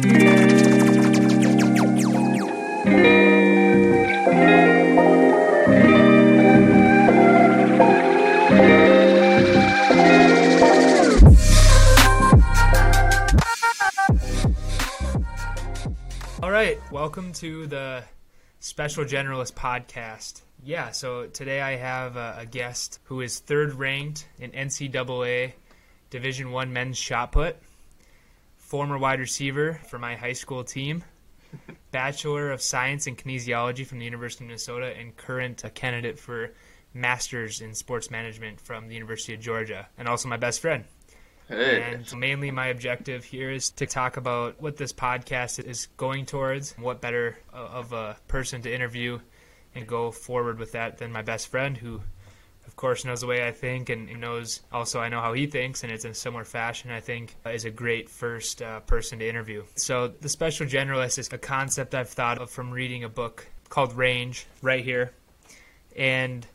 All right, welcome to the Special Generalist podcast. Yeah, so today I have a, a guest who is third ranked in NCAA Division One men's shot put, former wide receiver for my high school team, Bachelor of Science in Kinesiology from the University of Minnesota, and current a candidate for Masters in Sports Management from the University of Georgia, and also my best friend. Hey. And mainly my objective here is to talk about what this podcast is going towards, what better uh, of a person to interview and go forward with that than my best friend who course knows the way I think and knows also I know how he thinks and it's in similar fashion I think is a great first uh, person to interview. So the special generalist is a concept I've thought of from reading a book called Range right here. And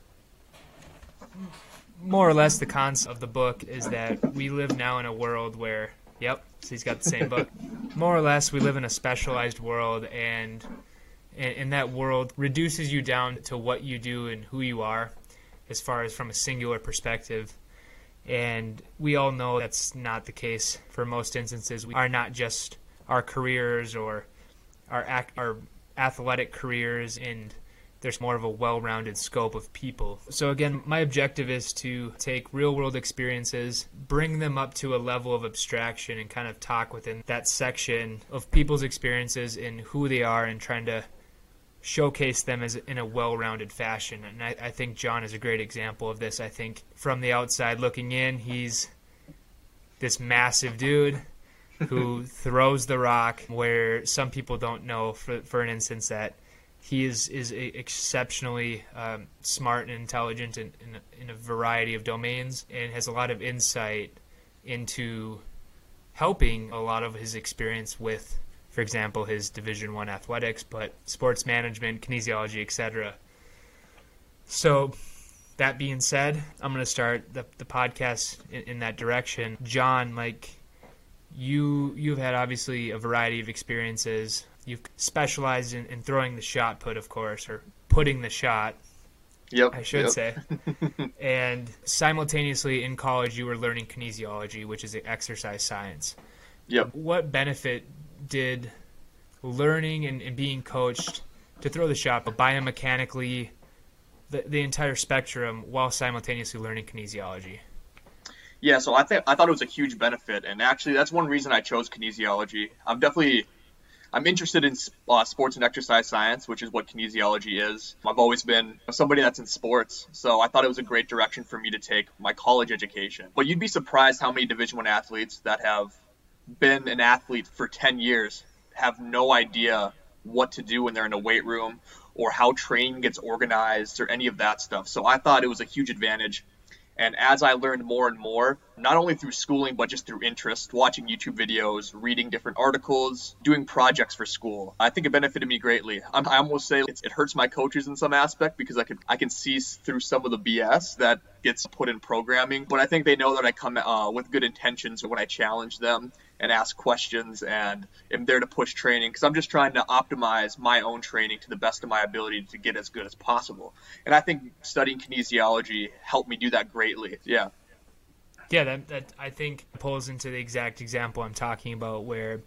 more or less the concept of the book is that we live now in a world where yep so he's got the same book more or less we live in a specialized world and and, that world reduces you down to what you do and who you are as far as from a singular perspective and we all know that's not the case for most instances we are not just our careers or our act, our athletic careers and there's more of a well rounded scope of people. So, again, my objective is to take real world experiences, bring them up to a level of abstraction, and kind of talk within that section of people's experiences and who they are and trying to showcase them as in a well rounded fashion. And I, I think Jon is a great example of this. I think from the outside looking in, he's this massive dude who throws the rock where some people don't know for for an instance that he is is exceptionally um, smart and intelligent in, in, in, a variety of domains and has a lot of insight into helping a lot of his experience with for example his division one athletics but sports management kinesiology etc so that being said i'm going to start the, the podcast in, in that direction Jon like you you've had obviously a variety of experiences You've specialized in, in throwing the shot put, of course, or putting the shot. Yep. I should yep. say. and simultaneously in college, you were learning kinesiology, which is exercise science. Yep. What benefit did learning and, and being coached to throw the shot, but biomechanically, the, the entire spectrum, while simultaneously learning kinesiology? Yeah, so I think I thought it was a huge benefit, and actually, that's one reason I chose kinesiology. I'm definitely I'm interested in uh, sports and exercise science, which is what kinesiology is. I've always been somebody that's in sports, so I thought it was a great direction for me to take my college education. But you'd be surprised how many Division One athletes that have been an athlete for 10 years have no idea what to do when they're in a weight room or how training gets organized or any of that stuff. So I thought it was a huge advantage and as I learned more and more, not only through schooling, but just through interest, watching YouTube videos, reading different articles, doing projects for school, I think it benefited me greatly. I'm, i almost say it hurts my coaches in some aspect because I could I can see through some of the BS that gets put in programming, but I think they know that I come uh, with good intentions when I challenge them and ask questions and am there to push training because I'm just trying to optimize my own training to the best of my ability to get as good as possible. And I think studying kinesiology helped me do that greatly. Yeah. Yeah, that, that I think pulls into the exact example I'm talking about where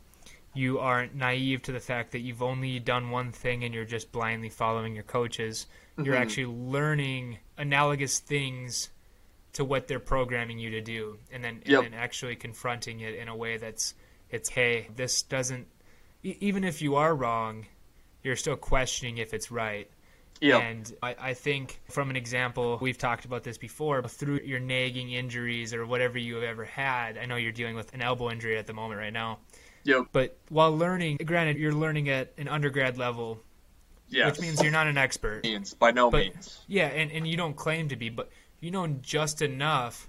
you aren't naive to the fact that you've only done one thing and you're just blindly following your coaches. You're mm-hmm. actually learning analogous things to what they're programming you to do, and then yep. and then actually confronting it in a way that's it's hey, this doesn't. even if you are wrong, you're still questioning if it's right. Yep. And I, I think from an example, we've talked about this before, through your nagging injuries or whatever you have ever had. I know you're dealing with an elbow injury at the moment right now. Yep. But while learning, granted, you're learning at an undergrad level, yes. which means you're not an expert. Means by no but, means. Yeah, and, and you don't claim to be, but you know just enough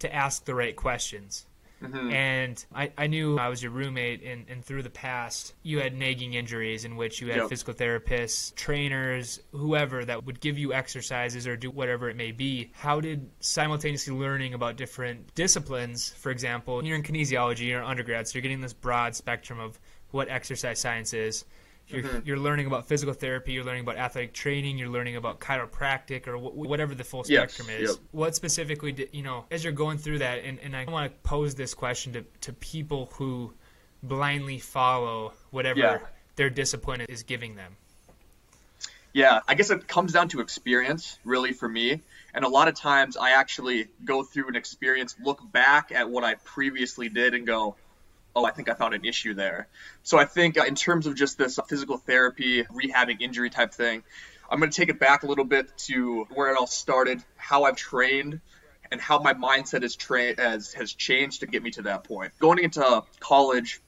to ask the right questions. Mm-hmm. And I, I knew I was your roommate, and, and through the past, you had nagging injuries in which you had yep. physical therapists, trainers, whoever that would give you exercises or do whatever it may be. How did simultaneously learning about different disciplines, for example, you're in kinesiology, you're an undergrad, so you're getting this broad spectrum of what exercise science is. You're, Mm-hmm. you're learning about physical therapy. You're learning about athletic training. You're learning about chiropractic or wh- whatever the full Yes, spectrum is. yep. What specifically, did, you know, as you're going through that, and, and I want to pose this question to, to people who blindly follow whatever Yeah. their discipline is giving them. Yeah, I guess it comes down to experience, really, for me. And a lot of times I actually go through an experience, look back at what I previously did, and go, oh, I think I found an issue there. So I think uh, in terms of just this physical therapy, rehabbing injury type thing, I'm going to take it back a little bit to where it all started, how I've trained, and how my mindset has, tra- has, has changed to get me to that point. Going into college,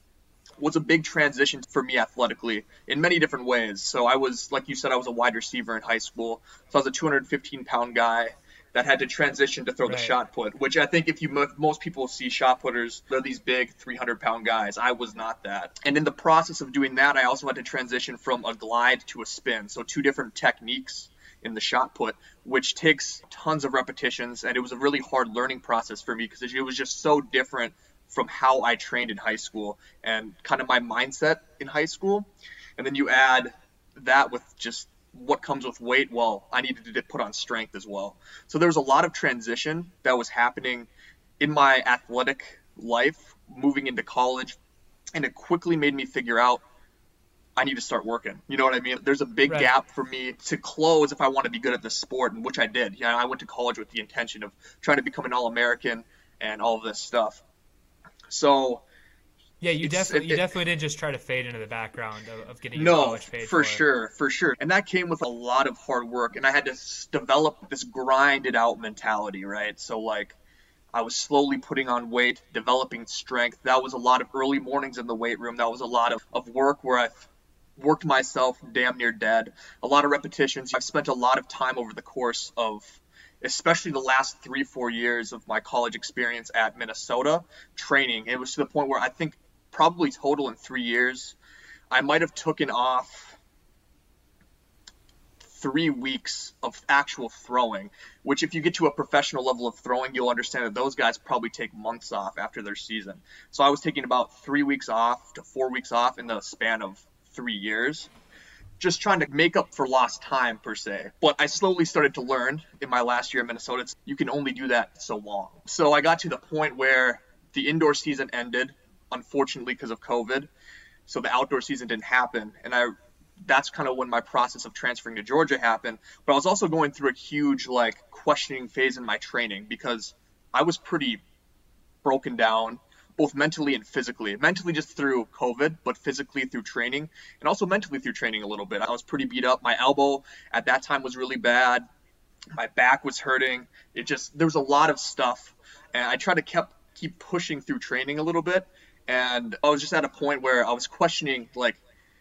was a big transition for me athletically in many different ways. So I was, like you said, I was a wide receiver in high school. So I was a 215 pound guy that had to transition to throw the shot put, which I think if you most people see shot putters, they're these big 300 pound guys. I was not that. And in the process of doing that, I also had to transition from a glide to a spin. So two different techniques in the shot put, which takes tons of repetitions. And it was a really hard learning process for me because it was just so different from how I trained in high school and kind of my mindset in high school. And then you add that with just what comes with weight. Well, I needed to put on strength as well. So there was a lot of transition that was happening in my athletic life, moving into college, and it quickly made me figure out I need to start working. You know what I mean? There's a big Right. gap for me to close if I want to be good at this sport, and which I did. Yeah, I went to college with the intention of trying to become an All-American and all of this stuff. So Yeah, you It's- definitely it- you definitely did just try to fade into the background of, of getting no, college paid for it. sure, for sure, and that came with a lot of hard work, and I had to s- develop this grinded out mentality, right? So like, I was slowly putting on weight, developing strength. That was a lot of early mornings in the weight room. That was a lot of, of work where I've worked myself damn near dead. A lot of repetitions. I've spent a lot of time over the course of especially the last three, four years of my college experience at Minnesota training. It was to the point where I think probably total in three years, I might have taken off three weeks of actual throwing, which if you get to a professional level of throwing, you'll understand that those guys probably take months off after their season. So I was taking about three weeks off to four weeks off in the span of three years. Just trying to make up for lost time per se. But I slowly started to learn in my last year in Minnesota, you can only do that so long. So I got to the point where the indoor season ended, unfortunately because of COVID. So the outdoor season didn't happen, and I that's kind of when my process of transferring to Georgia happened. But I was also going through a huge like questioning phase in my training because I was pretty broken down both mentally and physically. Mentally just through COVID, but physically through training and also mentally through training a little bit. I was pretty beat up. My elbow at that time was really bad. My back was hurting. It just there was a lot of stuff and I tried to kept keep pushing through training a little bit and I was just at a point where I was questioning like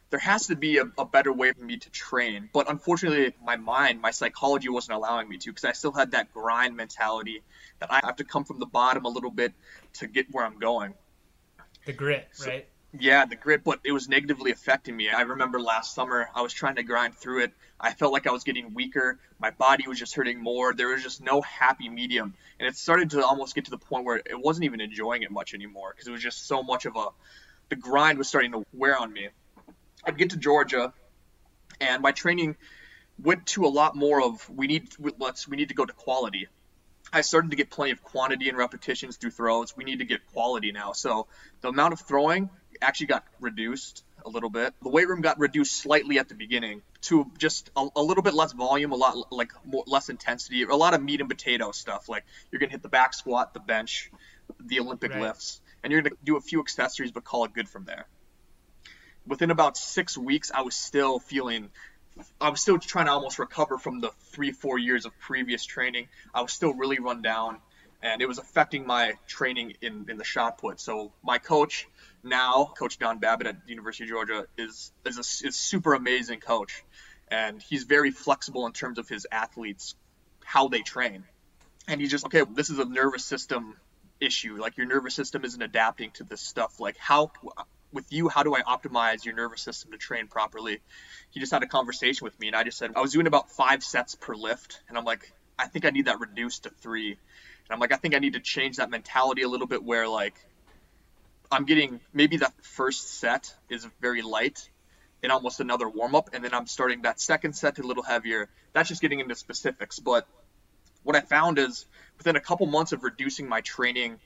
there has to be a, a better way for me to train. But unfortunately, my mind, my psychology wasn't allowing me to because I still had that grind mentality that I have to come from the bottom a little bit to get where I'm going. The grit, right? Yeah, the grit, but it was negatively affecting me. I remember last summer, I was trying to grind through it. I felt like I was getting weaker. My body was just hurting more. There was just no happy medium. And it started to almost get to the point where it wasn't even enjoying it much anymore because it was just so much of a, the grind was starting to wear on me. I'd get to Georgia, and my training went to a lot more of we need let's we need to go to quality. I started to get plenty of quantity and repetitions through throws. We need to get quality now. So the amount of throwing actually got reduced a little bit. The weight room got reduced slightly at the beginning to just a, a little bit less volume, a lot like more, less intensity, a lot of meat and potato stuff. Like you're gonna hit the back squat, the bench, the Olympic Right. lifts, and you're gonna do a few accessories, but call it good from there within about six weeks, I was still feeling, I was still trying to almost recover from the three, four years of previous training. I was still really run down, and it was affecting my training in, in the shot put. So my coach now, Coach Don Babbitt at University of Georgia, is is a is super amazing coach, and he's very flexible in terms of his athletes, how they train, and he's just okay. This is a nervous system issue. Like your nervous system isn't adapting to this stuff. Like how with you, how do I optimize your nervous system to train properly? He just had a conversation with me, and I just said I was doing about five sets per lift, and I'm like, I think I need that reduced to three, and I'm like, I think I need to change that mentality a little bit, where like I'm getting maybe that first set is very light and almost another warm up, and then I'm starting that second set a little heavier. That's just getting into specifics. But what I found is within a couple months of reducing my training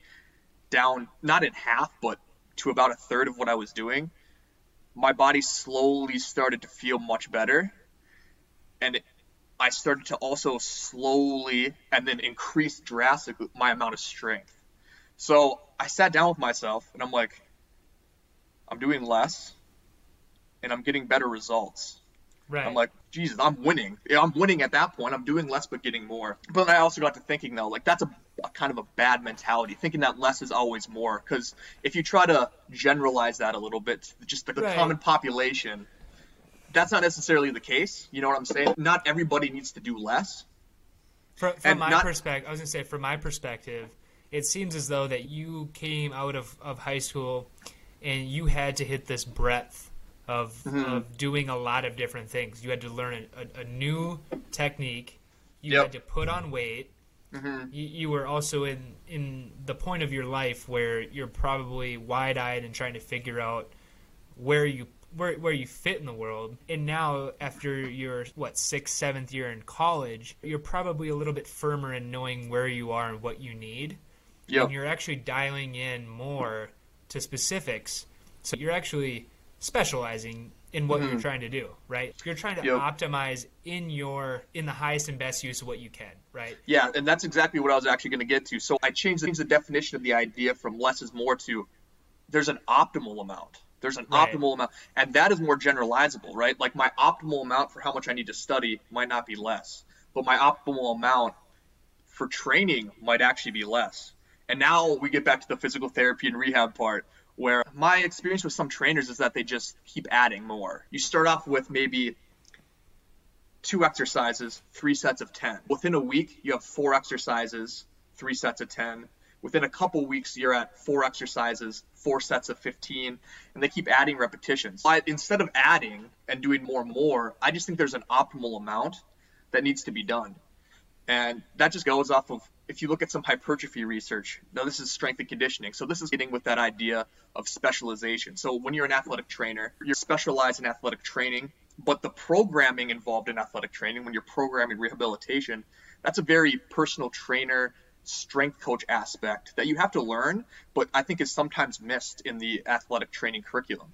down, not in half, but to about a third of what I was doing, my body slowly started to feel much better. And it, I started to also slowly and then increase drastically my amount of strength. So I sat down with myself and I'm like, I'm doing less and I'm getting better results. Right. I'm like, Jesus, I'm winning. I'm winning at that point. I'm doing less but getting more. But I also got to thinking though, like that's a, a kind of a bad mentality, thinking that less is always more. Because if you try to generalize that a little bit, just the, the Right. common population, that's not necessarily the case. You know what I'm saying? Not everybody needs to do less. From, from my not- perspective, I was gonna say, from my perspective, it seems as though that you came out of, of high school and you had to hit this breadth of Mm-hmm. of doing a lot of different things. You had to learn a, a, new technique. You Yep. had to put on weight. Mm-hmm. You, you were also in in the point of your life where you're probably wide eyed and trying to figure out where you where where you fit in the world. And now after your what sixth seventh year in college, you're probably a little bit firmer in knowing where you are and what you need. Yep. And you're actually dialing in more to specifics. So you're actually specializing in what you're trying to do, right? You're trying to Mm-hmm. Yep. optimize in your in the highest and best use of what you can, right? Yeah, and that's exactly what I was actually going to get to. So I changed, changed the definition of the idea from less is more to there's an optimal amount. There's an Right. optimal amount, and that is more generalizable, right? Like my optimal amount for how much I need to study might not be less, but my optimal amount for training might actually be less. And now we get back to the physical therapy and rehab part, where my experience with some trainers is that they just keep adding more. You start off with maybe two exercises, three sets of 10. Within a week, you have four exercises, three sets of 10. Within a couple weeks, you're at four exercises, four sets of 15, and they keep adding repetitions. I, instead of adding and doing more and more, I just think there's an optimal amount that needs to be done. And that just goes off of if you look at some hypertrophy research, now this is strength and conditioning. So this is getting with that idea of specialization. So when you're an athletic trainer, you're specialized in athletic training, but the programming involved in athletic training, when you're programming rehabilitation, that's a very personal trainer, strength coach aspect that you have to learn, but I think is sometimes missed in the athletic training curriculum.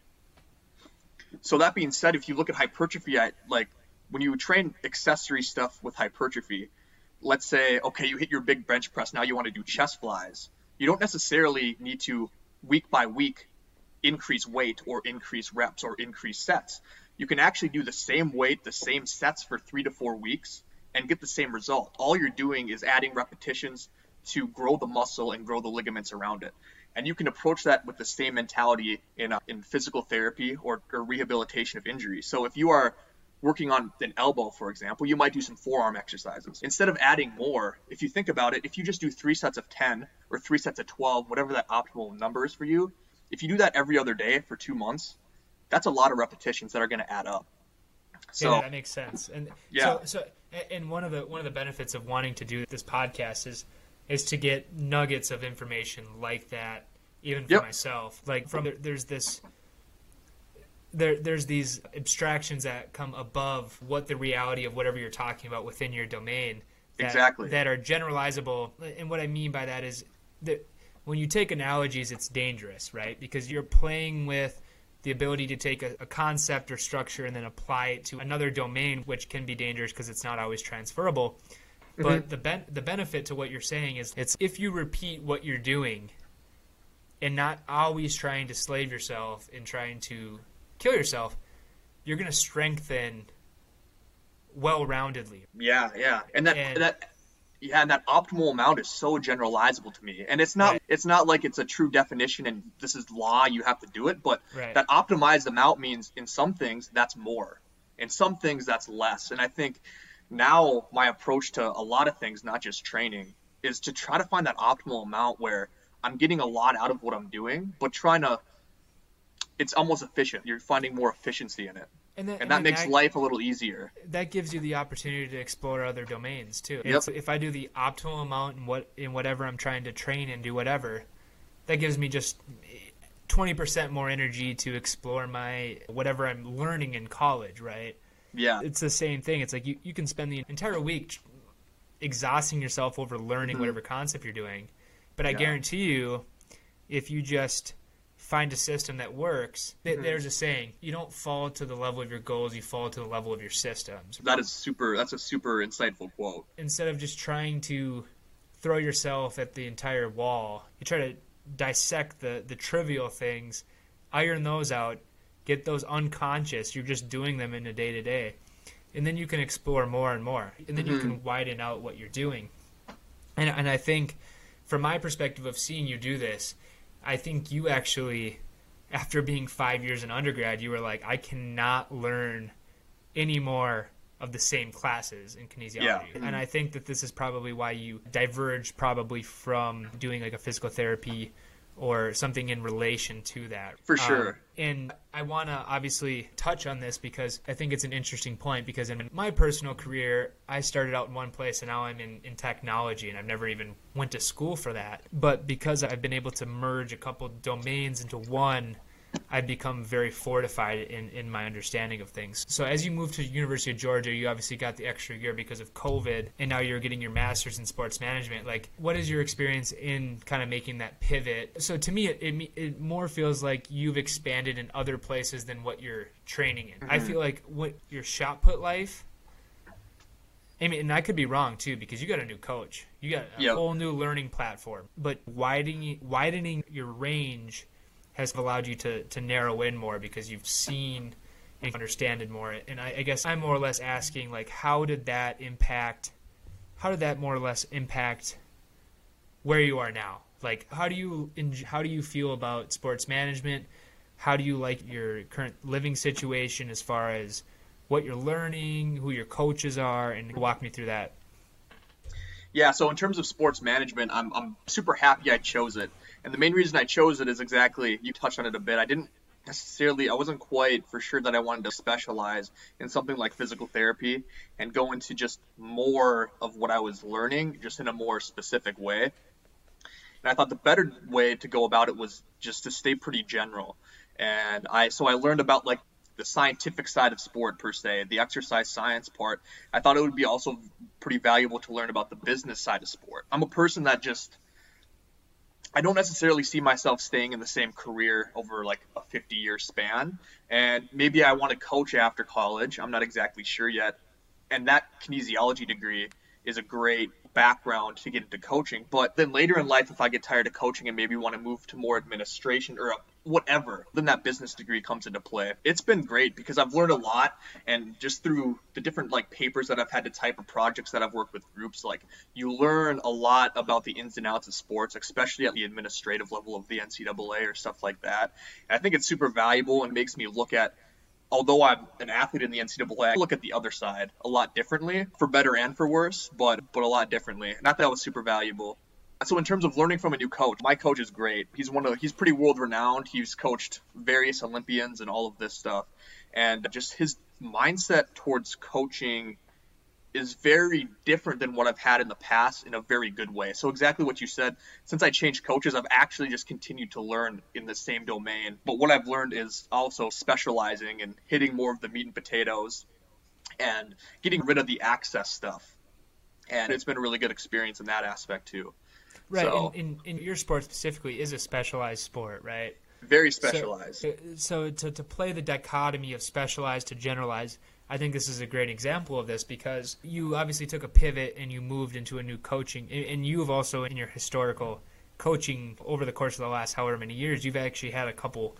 So that being said, if you look at hypertrophy, I, like when you train accessory stuff with hypertrophy, let's say, okay, you hit your big bench press, now you want to do chest flies. You don't necessarily need to week by week increase weight or increase reps or increase sets. You can actually do the same weight, the same sets for three to four weeks and get the same result. All you're doing is adding repetitions to grow the muscle and grow the ligaments around it. And you can approach that with the same mentality in, uh, in physical therapy or, or rehabilitation of injuries. So if you are working on an elbow, for example, you might do some forearm exercises. Instead of adding more, if you think about it, if you just do three sets of 10 or three sets of 12, whatever that optimal number is for you, if you do that every other day for two months, that's a lot of repetitions that are going to add up. So, yeah, that makes sense. And Yeah. so, so, and one of the one of the benefits of wanting to do this podcast is is to get nuggets of information like that, even for Yep. myself. Like from there, there's this. There, there's these abstractions that come above what the reality of whatever you're talking about within your domain. That, Exactly. That are generalizable, and what I mean by that is that when you take analogies, it's dangerous, right? Because you're playing with the ability to take a, a concept or structure and then apply it to another domain, which can be dangerous because it's not always transferable. Mm-hmm. But the ben- the benefit to what you're saying is it's if you repeat what you're doing and not always trying to slave yourself and trying to kill yourself, you're going to strengthen well-roundedly. yeah, yeah. And that, And- that, yeah, and that optimal amount is so generalizable to me. And it's not, Right. it's not like it's a true definition and this is law, you have to do it. But Right. that optimized amount means in some things that's more, in some things that's less. And I think now my approach to a lot of things, not just training, is to try to find that optimal amount where I'm getting a lot out of what I'm doing, but trying to. It's almost efficient. You're finding more efficiency in it, And, then, and that then makes life a little easier. that gives you the opportunity to explore other domains too. Yep. If I do the optimal amount in what in whatever I'm trying to train and do whatever, that gives me just 20% more energy to explore my whatever I'm learning in college, right? Yeah. It's the same thing. It's like you, you can spend the entire week exhausting yourself over learning Mhm. whatever concept you're doing. But I guarantee you, if you just find a system that works, th- Mhm. there's a saying: you don't fall to the level of your goals, you fall to the level of your systems. That is super. That's a super insightful quote. Instead of just trying to throw yourself at the entire wall, you try to dissect the the trivial things, iron those out, get those unconscious. You're just doing them in a day to day, and then you can explore more and more, and then you Mhm. can widen out what you're doing. And and I think, from my perspective of seeing you do this, I think you actually, after being five years in undergrad, you were like, I cannot learn any more of the same classes in kinesiology. Yeah. And I think that this is probably why you diverged probably from doing like a physical therapy or something in relation to that. For Um, sure. and I want to obviously touch on this because I think it's an interesting point. Because in my personal career, I started out in one place and now I'm in, in technology, and I've never even went to school for that. But because I've been able to merge a couple domains into one, I've become very fortified in, in my understanding of things. So as you move to University of Georgia, you obviously got the extra year because of COVID, and now you're getting your master's in sports management. Like, what is your experience in kind of making that pivot? So to me, it, it, it more feels like you've expanded in other places than what you're training in. I Mhm. feel like what your shot put life. I mean, and I could be wrong too because you got a new coach, you got a Yep. whole new learning platform. But widening widening your range has allowed you to, to narrow in more because you've seen and understand it more. And I, I guess I'm more or less asking like, how did that impact? How did that more or less impact where you are now? Like, how do you how do you feel about sports management? How do you like your current living situation as far as what you're learning, who your coaches are, and walk me through that. Yeah, so in terms of sports management, I'm, I'm super happy I chose it. And the main reason I chose it is exactly, you touched on it a bit. I didn't necessarily, I wasn't quite for sure that I wanted to specialize in something like physical therapy and go into just more of what I was learning, just in a more specific way. And I thought the better way to go about it was just to stay pretty general. And I, so I learned about like the scientific side of sport per se, the exercise science part. I thought it would be also pretty valuable to learn about the business side of sport. I'm a person that just I don't necessarily see myself staying in the same career over like a 50 year span. And maybe I want to coach after college. I'm not exactly sure yet. And that kinesiology degree is a great background to get into coaching. But then later in life, if I get tired of coaching and maybe want to move to more administration or whatever, then that business degree comes into play. It's been great because I've learned a lot and just through the different like papers that I've had to type or projects that I've worked with groups, like you learn a lot about the ins and outs of sports, especially at the administrative level of the NCAA or stuff like that. And I think it's super valuable and makes me look at although I'm an athlete in the NCAA, I look at the other side a lot differently, for better and for worse, but but a lot differently. Not that was super valuable. So in terms of learning from a new coach, my coach is great. He's one of he's pretty world renowned. He's coached various Olympians and all of this stuff, and just his mindset towards coaching is very different than what I've had in the past in a very good way. So exactly what you said. Since I changed coaches, I've actually just continued to learn in the same domain. But what I've learned is also specializing and hitting more of the meat and potatoes and getting rid of the access stuff. And it's been a really good experience in that aspect too. Right. So- in, in, in your sport specifically is a specialized sport, right? Very specialized. So, to, to play the dichotomy of specialized to generalized, I think this is a great example of this because you obviously took a pivot and you moved into a new coaching, and- and you have also in your historical coaching over the course of the last however many years, you've actually had a couple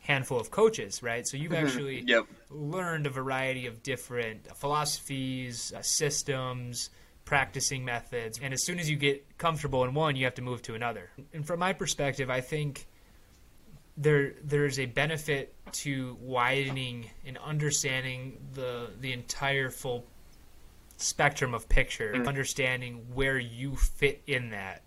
handful of coaches, right? So you've actually Yep. learned a variety of different philosophies, uh, systems, practicing methods, and as soon as you get comfortable in one, you have to move to another. And from my perspective, I think there there's a benefit to widening and understanding the the entire full spectrum of picture, Mm. understanding where you fit in that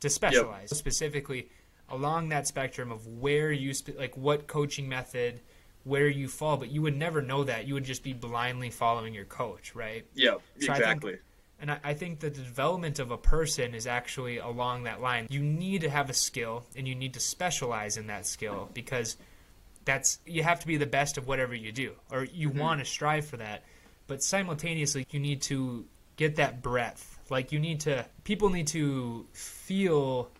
to specialize specifically along that spectrum of where you sp- like what coaching method where you fall but you would never know that you would just be blindly following your coach right Yep. So Exactly. And I, I think that the development of a person is actually along that line. You need to have a skill and you need to specialize in that skill because that's you have to be the best of whatever you do or you mm-hmm. want to strive for that. But simultaneously you need to get that breadth. Like you need to people need to feel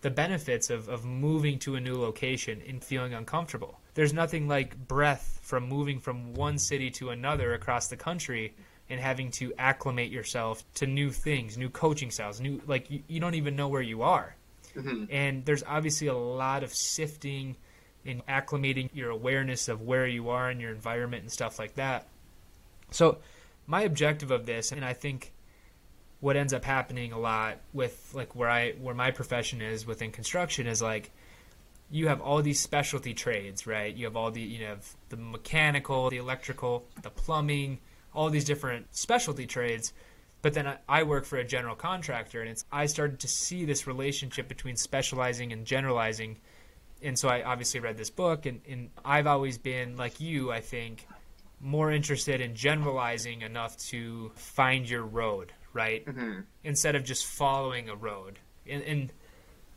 the benefits of, of moving to a new location and feeling uncomfortable. There's nothing like breath from moving from one city to another across the country and having to acclimate yourself to new things, new coaching styles, new like you, you don't even know where you are. Mm-hmm. And there's obviously a lot of sifting and acclimating your awareness of where you are in your environment and stuff like that. So my objective of this, and I think what ends up happening a lot with like where I where my profession is within construction is like you have all these specialty trades, right? You have all the you have the mechanical, the electrical, the plumbing, all these different specialty trades. But then I work for a general contractor, and it's I started to see this relationship between specializing and generalizing. And so I obviously read this book, and, and I've always been like you, I think, more interested in generalizing enough to find your road, right? Mm-hmm. Instead of just following a road. And, and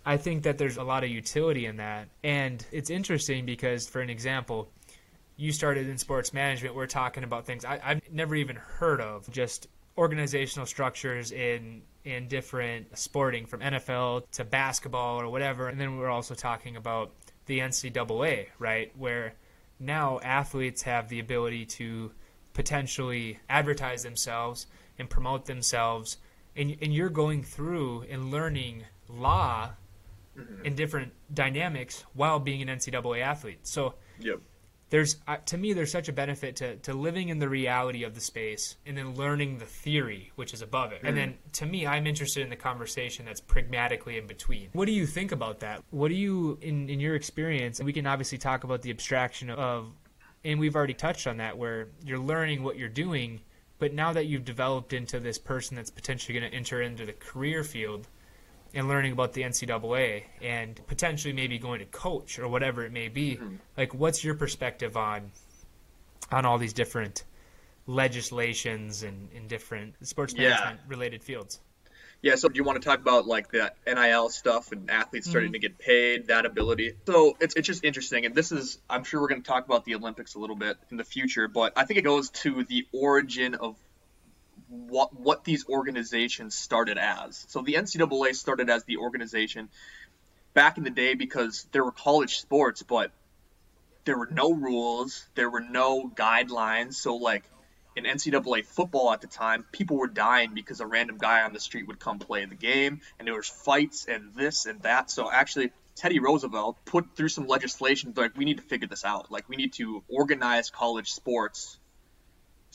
I think that there's a lot of utility in that. And it's interesting because, for an example, you started in sports management. We're talking about things I, have never even heard of, just organizational structures in in different sporting, from NFL to basketball or whatever. And then we're also talking about the NCAA, right, where now athletes have the ability to potentially advertise themselves and promote themselves and, and you're going through and learning law mm-hmm. in different dynamics while being an ncaa athlete so yep. There's uh, to me there's such a benefit to, to living in the reality of the space and then learning the theory which is above it. Mm-hmm. and then to me i'm interested in the conversation that's pragmatically in between. What do you think about that? What do you in, in your experience we can obviously talk about the abstraction of and we've already touched on that where you're learning what you're doing but now that you've developed into this person that's potentially going to enter into the career field and learning about the NCAA and potentially maybe going to coach or whatever it may be, mm-hmm. like what's your perspective on on all these different legislations and in different sports management yeah. related fields? Yeah, so do you want to talk about like the NIL stuff and athletes starting mm-hmm. to get paid, that ability? So it's, it's just interesting. And this is, I'm sure we're going to talk about the Olympics a little bit in the future, but I think it goes to the origin of what what these organizations started as. So the NCAA started as the organization back in the day because there were college sports, but there were no rules, there were no guidelines. So like in NCAA football at the time, people were dying because a random guy on the street would come play the game, and there was fights and this and that. So actually, Teddy Roosevelt put through some legislation like we need to figure this out. Like we need to organize college sports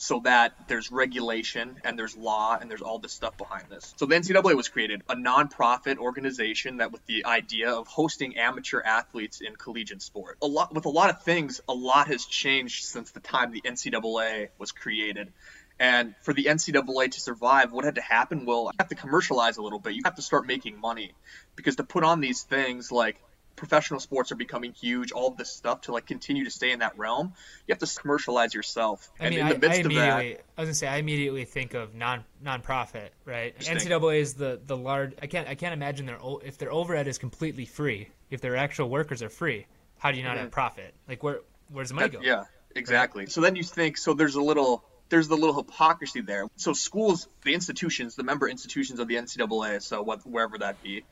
so that there's regulation and there's law and there's all this stuff behind this. So the NCAA was created, a nonprofit organization that with the idea of hosting amateur athletes in collegiate sport. A lot with a lot of things, a lot has changed since the time the NCAA was created. And for the NCAA to survive, what had to happen? Well, you have to commercialize a little bit. You have to start making money because to put on these things like professional sports are becoming huge, all this stuff to like continue to stay in that realm, you have to commercialize yourself. I and mean, in the midst I, I of that, I was gonna say I immediately think of non nonprofit, right? NCAA is the the large. I can't I can't imagine their if their overhead is completely free, if their actual workers are free. How do you not mm-hmm. have profit? Like where where's the money that, go? Yeah, exactly. Right? So then you think so. There's a little there's the little hypocrisy there. So schools, the institutions, the member institutions of the NCAA, so what, wherever that be,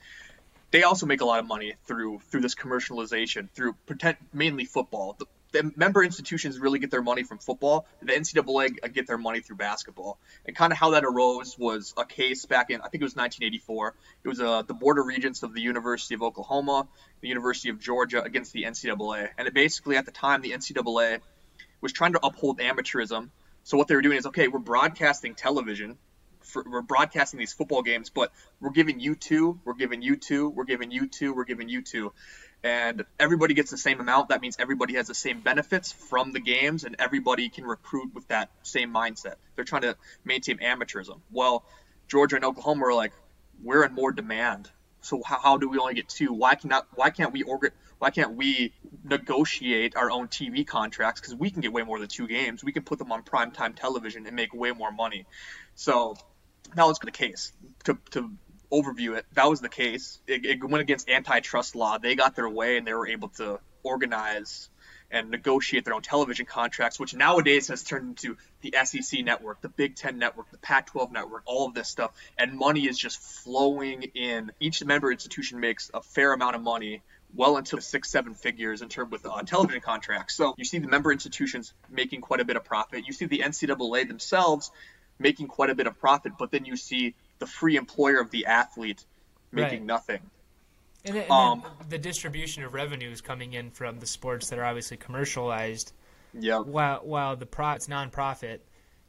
they also make a lot of money through through this commercialization through pretend, mainly football. The, the, member institutions really get their money from football. The NCAA get their money through basketball. And kind of how that arose was a case back in I think it was 1984. It was uh, the board of regents of the University of Oklahoma, the University of Georgia against the NCAA. And it basically at the time the NCAA was trying to uphold amateurism. So what they were doing is okay, we're broadcasting television for, we're broadcasting these football games, but we're giving you two, we're giving you two, we're giving you two, we're giving you two, and everybody gets the same amount. That means everybody has the same benefits from the games, and everybody can recruit with that same mindset. They're trying to maintain amateurism. Well, Georgia and Oklahoma are like, we're in more demand. So how, how do we only get two? Why cannot? Why can't we organ? Why can't we negotiate our own TV contracts? Because we can get way more than two games. We can put them on prime time television and make way more money. So that was the case. To, to overview it, that was the case. It, it went against antitrust law. They got their way and they were able to organize and negotiate their own television contracts, which nowadays has turned into the SEC network, the Big Ten network, the Pac 12 network, all of this stuff. And money is just flowing in. Each member institution makes a fair amount of money. Well into six, seven figures in terms with uh, television contracts. So you see the member institutions making quite a bit of profit. You see the NCAA themselves making quite a bit of profit, but then you see the free employer of the athlete making right. nothing. And, then, and um, the distribution of revenues coming in from the sports that are obviously commercialized. Yeah. While while the pro it's nonprofit,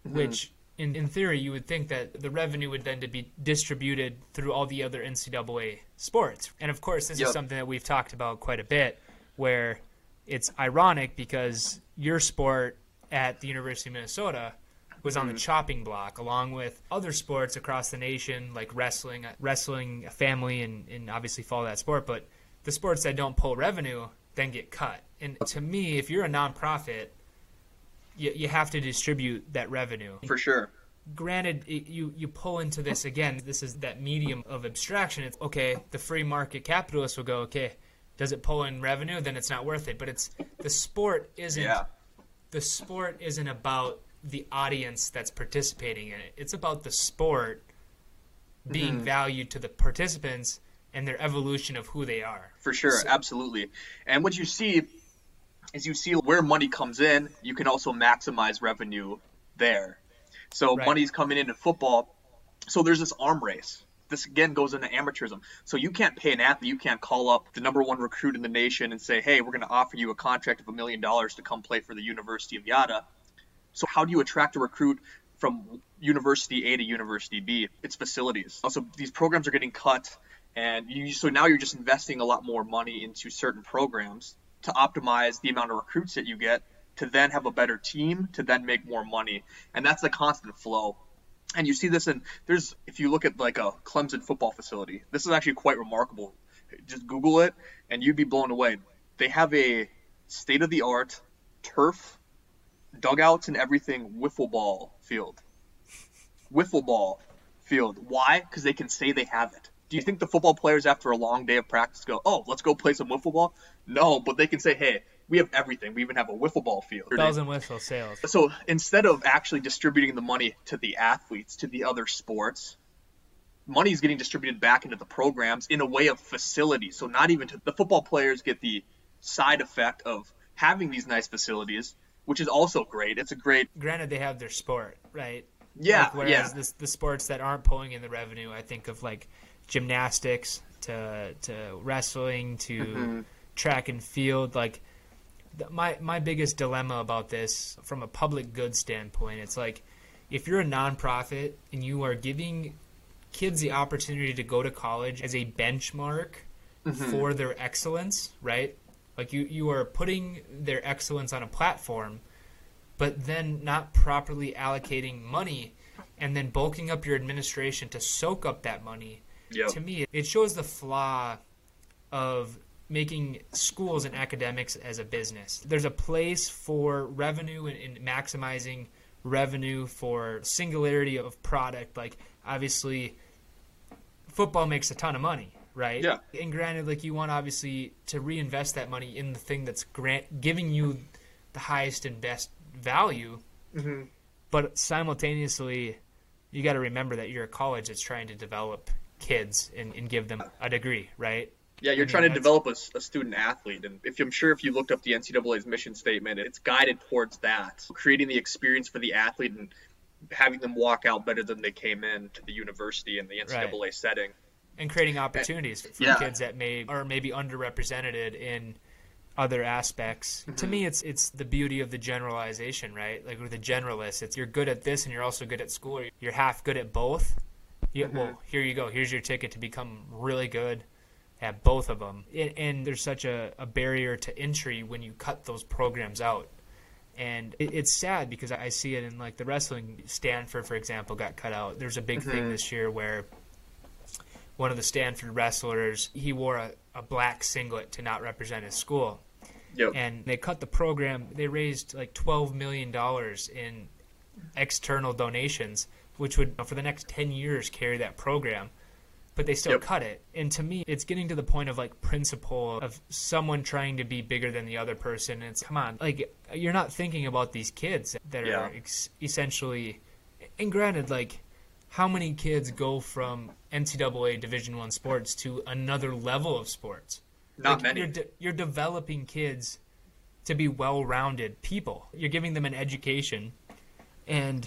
mm-hmm. which in, in theory you would think that the revenue would then to be distributed through all the other NCAA sports. And of course, this yep. is something that we've talked about quite a bit, where it's ironic because your sport at the University of Minnesota was on the mm-hmm. chopping block along with other sports across the nation like wrestling wrestling a family and, and obviously follow that sport but the sports that don't pull revenue then get cut. And to me if you're a nonprofit you, you have to distribute that revenue. For sure. Granted it, you you pull into this again this is that medium of abstraction. It's okay the free market capitalist will go okay does it pull in revenue? Then it's not worth it. But it's the sport isn't yeah. the sport isn't about the audience that's participating in it. It's about the sport being mm-hmm. valued to the participants and their evolution of who they are. For sure, so, absolutely. And what you see is you see where money comes in, you can also maximize revenue there. So right. money's coming into football. So there's this arm race. This again goes into amateurism. So you can't pay an athlete, you can't call up the number one recruit in the nation and say, "Hey, we're going to offer you a contract of a million dollars to come play for the University of Yada." So how do you attract a recruit from University A to University B? It's facilities. Also, these programs are getting cut, and you, so now you're just investing a lot more money into certain programs to optimize the amount of recruits that you get to then have a better team to then make more money, and that's the constant flow. And you see this in there's if you look at like a Clemson football facility, this is actually quite remarkable. Just Google it, and you'd be blown away. They have a state of the art turf dugouts and everything wiffle ball field. Wiffle ball field. Why? Because they can say they have it. Do you think the football players after a long day of practice go, "Oh, let's go play some wiffle ball"? No, but they can say, "Hey, we have everything. We even have a wiffle ball field." Bells and whistles sales. So instead of actually distributing the money to the athletes, to the other sports, money is getting distributed back into the programs in a way of facilities. So not even to the football players get the side effect of having these nice facilities, which is also great. It's a great. Granted, they have their sport, right? Yeah. Like, whereas yeah. The, the sports that aren't pulling in the revenue, I think of like gymnastics to to wrestling to mm-hmm. track and field. Like my my biggest dilemma about this, from a public good standpoint, it's like if you're a nonprofit and you are giving kids the opportunity to go to college as a benchmark mm-hmm. for their excellence, right? Like you, you are putting their excellence on a platform, but then not properly allocating money and then bulking up your administration to soak up that money. Yep. To me, it shows the flaw of making schools and academics as a business. There's a place for revenue and, and maximizing revenue for singularity of product. Like obviously, football makes a ton of money right? Yeah. And granted, like you want obviously to reinvest that money in the thing that's grant giving you the highest and best value. Mm-hmm. But simultaneously, you got to remember that you're a college that's trying to develop kids and, and give them a degree, right? Yeah, you're I mean, trying to develop a, a, student athlete, and if I'm sure if you looked up the NCAA's mission statement, it's guided towards that, creating the experience for the athlete and having them walk out better than they came in to the university and the NCAA right. setting and creating opportunities for yeah. kids that may or maybe underrepresented in other aspects. Mm-hmm. To me, it's it's the beauty of the generalization, right? Like with the generalist, it's you're good at this and you're also good at school. You're half good at both. You, mm-hmm. Well, here you go. Here's your ticket to become really good at both of them. And, and there's such a, a, barrier to entry when you cut those programs out. And it, it's sad because I see it in like the wrestling. Stanford, for example, got cut out. There's a big mm-hmm. thing this year where one of the Stanford wrestlers, he wore a, a black singlet to not represent his school. Yep. And they cut the program. They raised like twelve million dollars in external donations, which would for the next ten years carry that program. But they still Yep. cut it. And to me, it's getting to the point of like principle of someone trying to be bigger than the other person. It's come on, like you're not thinking about these kids that Yeah. are ex- essentially. And granted, like how many kids go from NCAA Division One sports to another level of sports? Not Like, many. You're, de- you're developing kids to be well-rounded people. You're giving them an education, and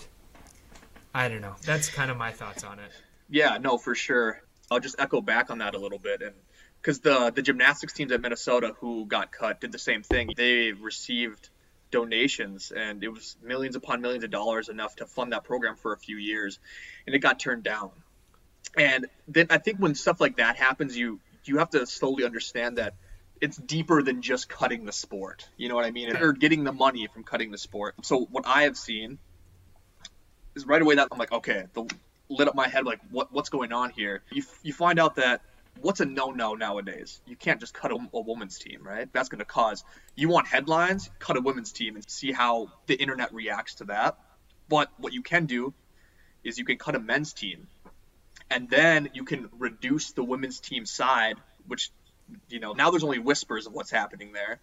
I don't know. That's kind of my thoughts on it. Yeah, no, for sure. I'll just echo back on that a little bit, and because the the gymnastics teams at Minnesota who got cut did the same thing. They received donations, and it was millions upon millions of dollars, enough to fund that program for a few years, and it got turned down. And then I think when stuff like that happens, you you have to slowly understand that it's deeper than just cutting the sport. You know what I mean? Or getting the money from cutting the sport. So what I have seen is right away that I'm like, okay, the lit up my head like what what's going on here. You you find out that what's a no no nowadays? You can't just cut a, a woman's team, right? That's going to cause you want headlines, cut a women's team and see how the internet reacts to that. But what you can do is you can cut a men's team, and then you can reduce the women's team side, which you know now there's only whispers of what's happening there,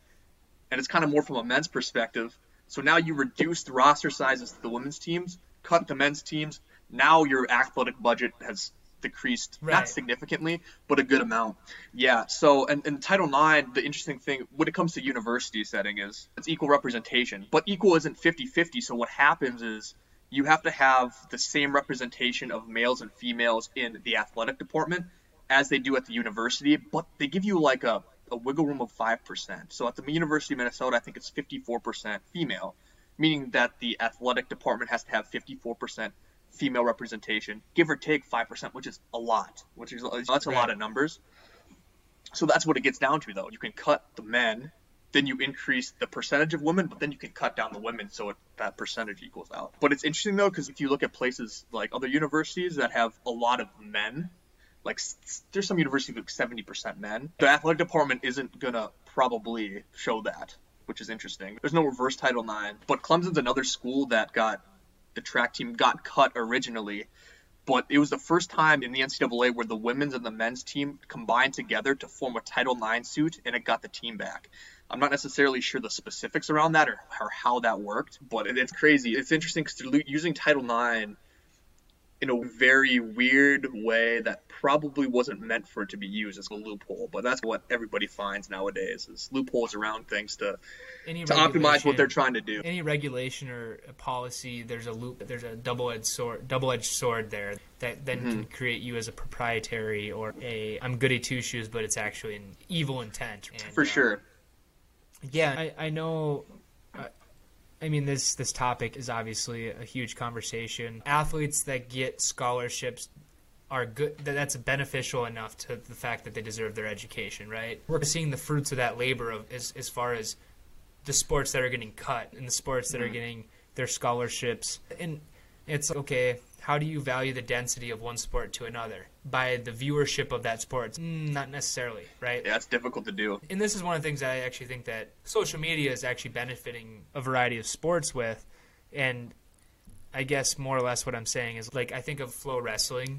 and it's kind of more from a men's perspective. So now you reduce the roster sizes to the women's teams, cut the men's teams. Now your athletic budget has decreased, Right. not significantly, but a good amount. Yeah. So, and, and Title IX, the interesting thing when it comes to university setting is it's equal representation, but equal isn't 50 50. So what happens is you have to have the same representation of males and females in the athletic department as they do at the university, but they give you like a, a wiggle room of 5%. So at the University of Minnesota, I think it's 54% female, meaning that the athletic department has to have 54% female representation, give or take 5%, which is a lot, which is that's a lot of numbers. So that's what it gets down to, though. You can cut the men, then you increase the percentage of women, but then you can cut down the women so it, that percentage equals out. But it's interesting though, because if you look at places like other universities that have a lot of men, like there's some universities with 70% men, the athletic department isn't gonna probably show that, which is interesting. There's no reverse Title IX, but Clemson's another school that got the track team got cut originally but it was the first time in the NCAA where the women's and the men's team combined together to form a Title IX suit, and it got the team back. I'm not necessarily sure the specifics around that or, or how that worked, but it, it's crazy. It's interesting because they're using Title IX in a very weird way that probably wasn't meant for it to be used as a loophole. But that's what everybody finds nowadays is loopholes around things to, Any to optimize what they're trying to do. any regulation or a policy, there's a loop, there's a double-edged sword, double-edged sword there that then Mm-hmm. can create you as a proprietary or a I'm goody two shoes, but it's actually an evil intent. And, For uh, sure. Yeah, I, I know. I mean, this this topic is obviously a huge conversation. Athletes that get scholarships are good. That's beneficial enough to the fact that they deserve their education, right? We're seeing the fruits of that labor of as as far as the sports that are getting cut and the sports that are mm. getting their scholarships. And it's okay, how do you value the density of one sport to another? By the viewership of that sport? Mm, not necessarily, right? Yeah, it's difficult to do. and this is one of the things that I actually think that social media is actually benefiting a variety of sports with, and I guess more or less what I'm saying is like I think of FloWrestling,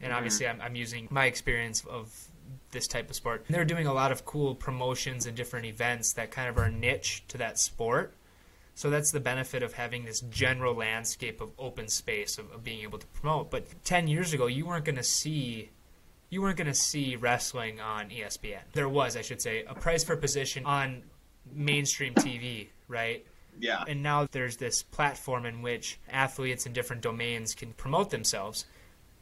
and obviously I'm, I'm using my experience of this type of sport. They're doing a lot of cool promotions and different events that kind of are niche to that sport. So that's the benefit of having this general landscape of open space of, of being able to promote. But ten years ago, you weren't going to see you weren't going to see wrestling on ESPN. There was, I should say, a price for position on mainstream TV, right? Yeah. And now there's this platform in which athletes in different domains can promote themselves,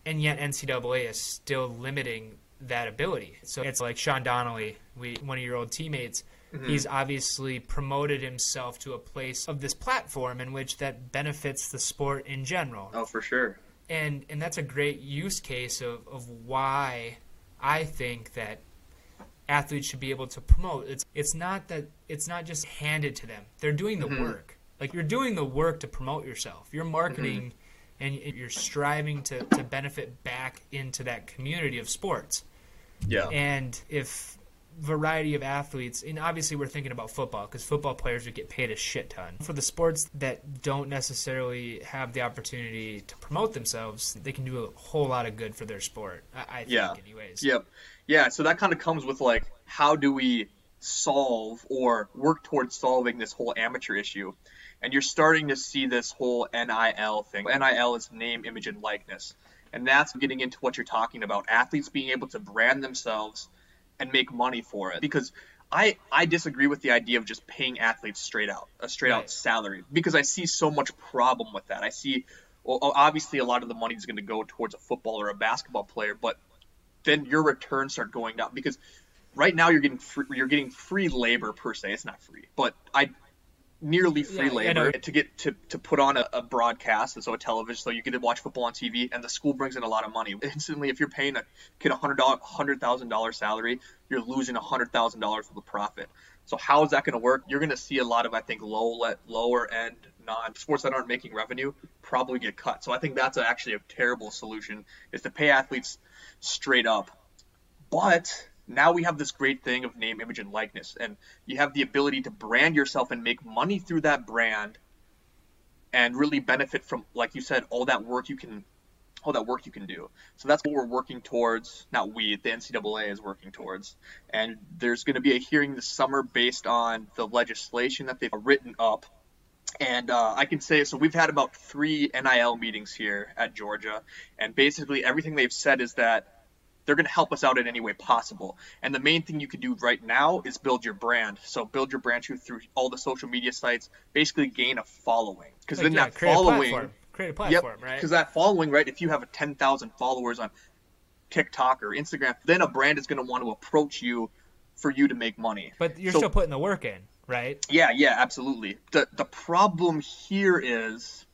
and yet NCAA is still limiting that ability. So it's like Sean Donnelly, we one of your old teammates. Mm-hmm. He's obviously promoted himself to a place of this platform in which that benefits the sport in general Oh, for sure. and and that's a great use case of, of why I think that athletes should be able to promote. It's it's not that it's not just handed to them. They're doing the mm-hmm. work. Like you're doing the work to promote yourself. You're marketing mm-hmm. and you're striving to, to benefit back into that community of sports. Yeah. And if variety of athletes, and obviously we're thinking about football because football players would get paid a shit ton. For the sports that don't necessarily have the opportunity to promote themselves, they can do a whole lot of good for their sport. I, I think, anyways. Yep. Yeah, so that kind of comes with like how do we solve or work towards solving this whole amateur issue? And you're starting to see this whole NIL thing. NIL is name, image, and likeness. And that's getting into what you're talking about. Athletes being able to brand themselves and make money for it. Because I, I disagree with the idea of just paying athletes straight out, a straight out salary, because I see so much problem with that. I see, well, obviously, a lot of the money is going to go towards a football or a basketball player, but then your returns start going down because right now you're getting free, you're getting free labor per se. It's not free, but I nearly free Yeah, labor to get to, to put on a, a broadcast, and so a television, so you get to watch football on TV, and the school brings in a lot of money. Instantly, if you're paying a kid a hundred dollar hundred thousand dollar salary, you're losing a hundred thousand dollars of the profit. So how is that going to work? You're going to see a lot of I think low let lower end non sports that aren't making revenue probably get cut. So I think that's actually a terrible solution is to pay athletes straight up. But now we have this great thing of name, image, and likeness, and you have the ability to brand yourself and make money through that brand, and really benefit from, like you said, all that work you can, all that work you can do. So that's what we're working towards. Not we, the NCAA is working towards. And there's going to be a hearing this summer based on the legislation that they've written up. And uh, I can say so. We've had about three NIL meetings here at Georgia, and basically everything they've said is that they're going to help us out in any way possible. And the main thing you can do right now is build your brand. So build your brand through, through all the social media sites. Basically, gain a following because Like, then yeah, that create a following, platform. Create a yep, platform, right? because that following, right? If you have a ten thousand followers on TikTok or Instagram, then a brand is going to want to approach you for you to make money. But you're So- still putting the work in, right? Yeah, yeah, absolutely. The the problem here is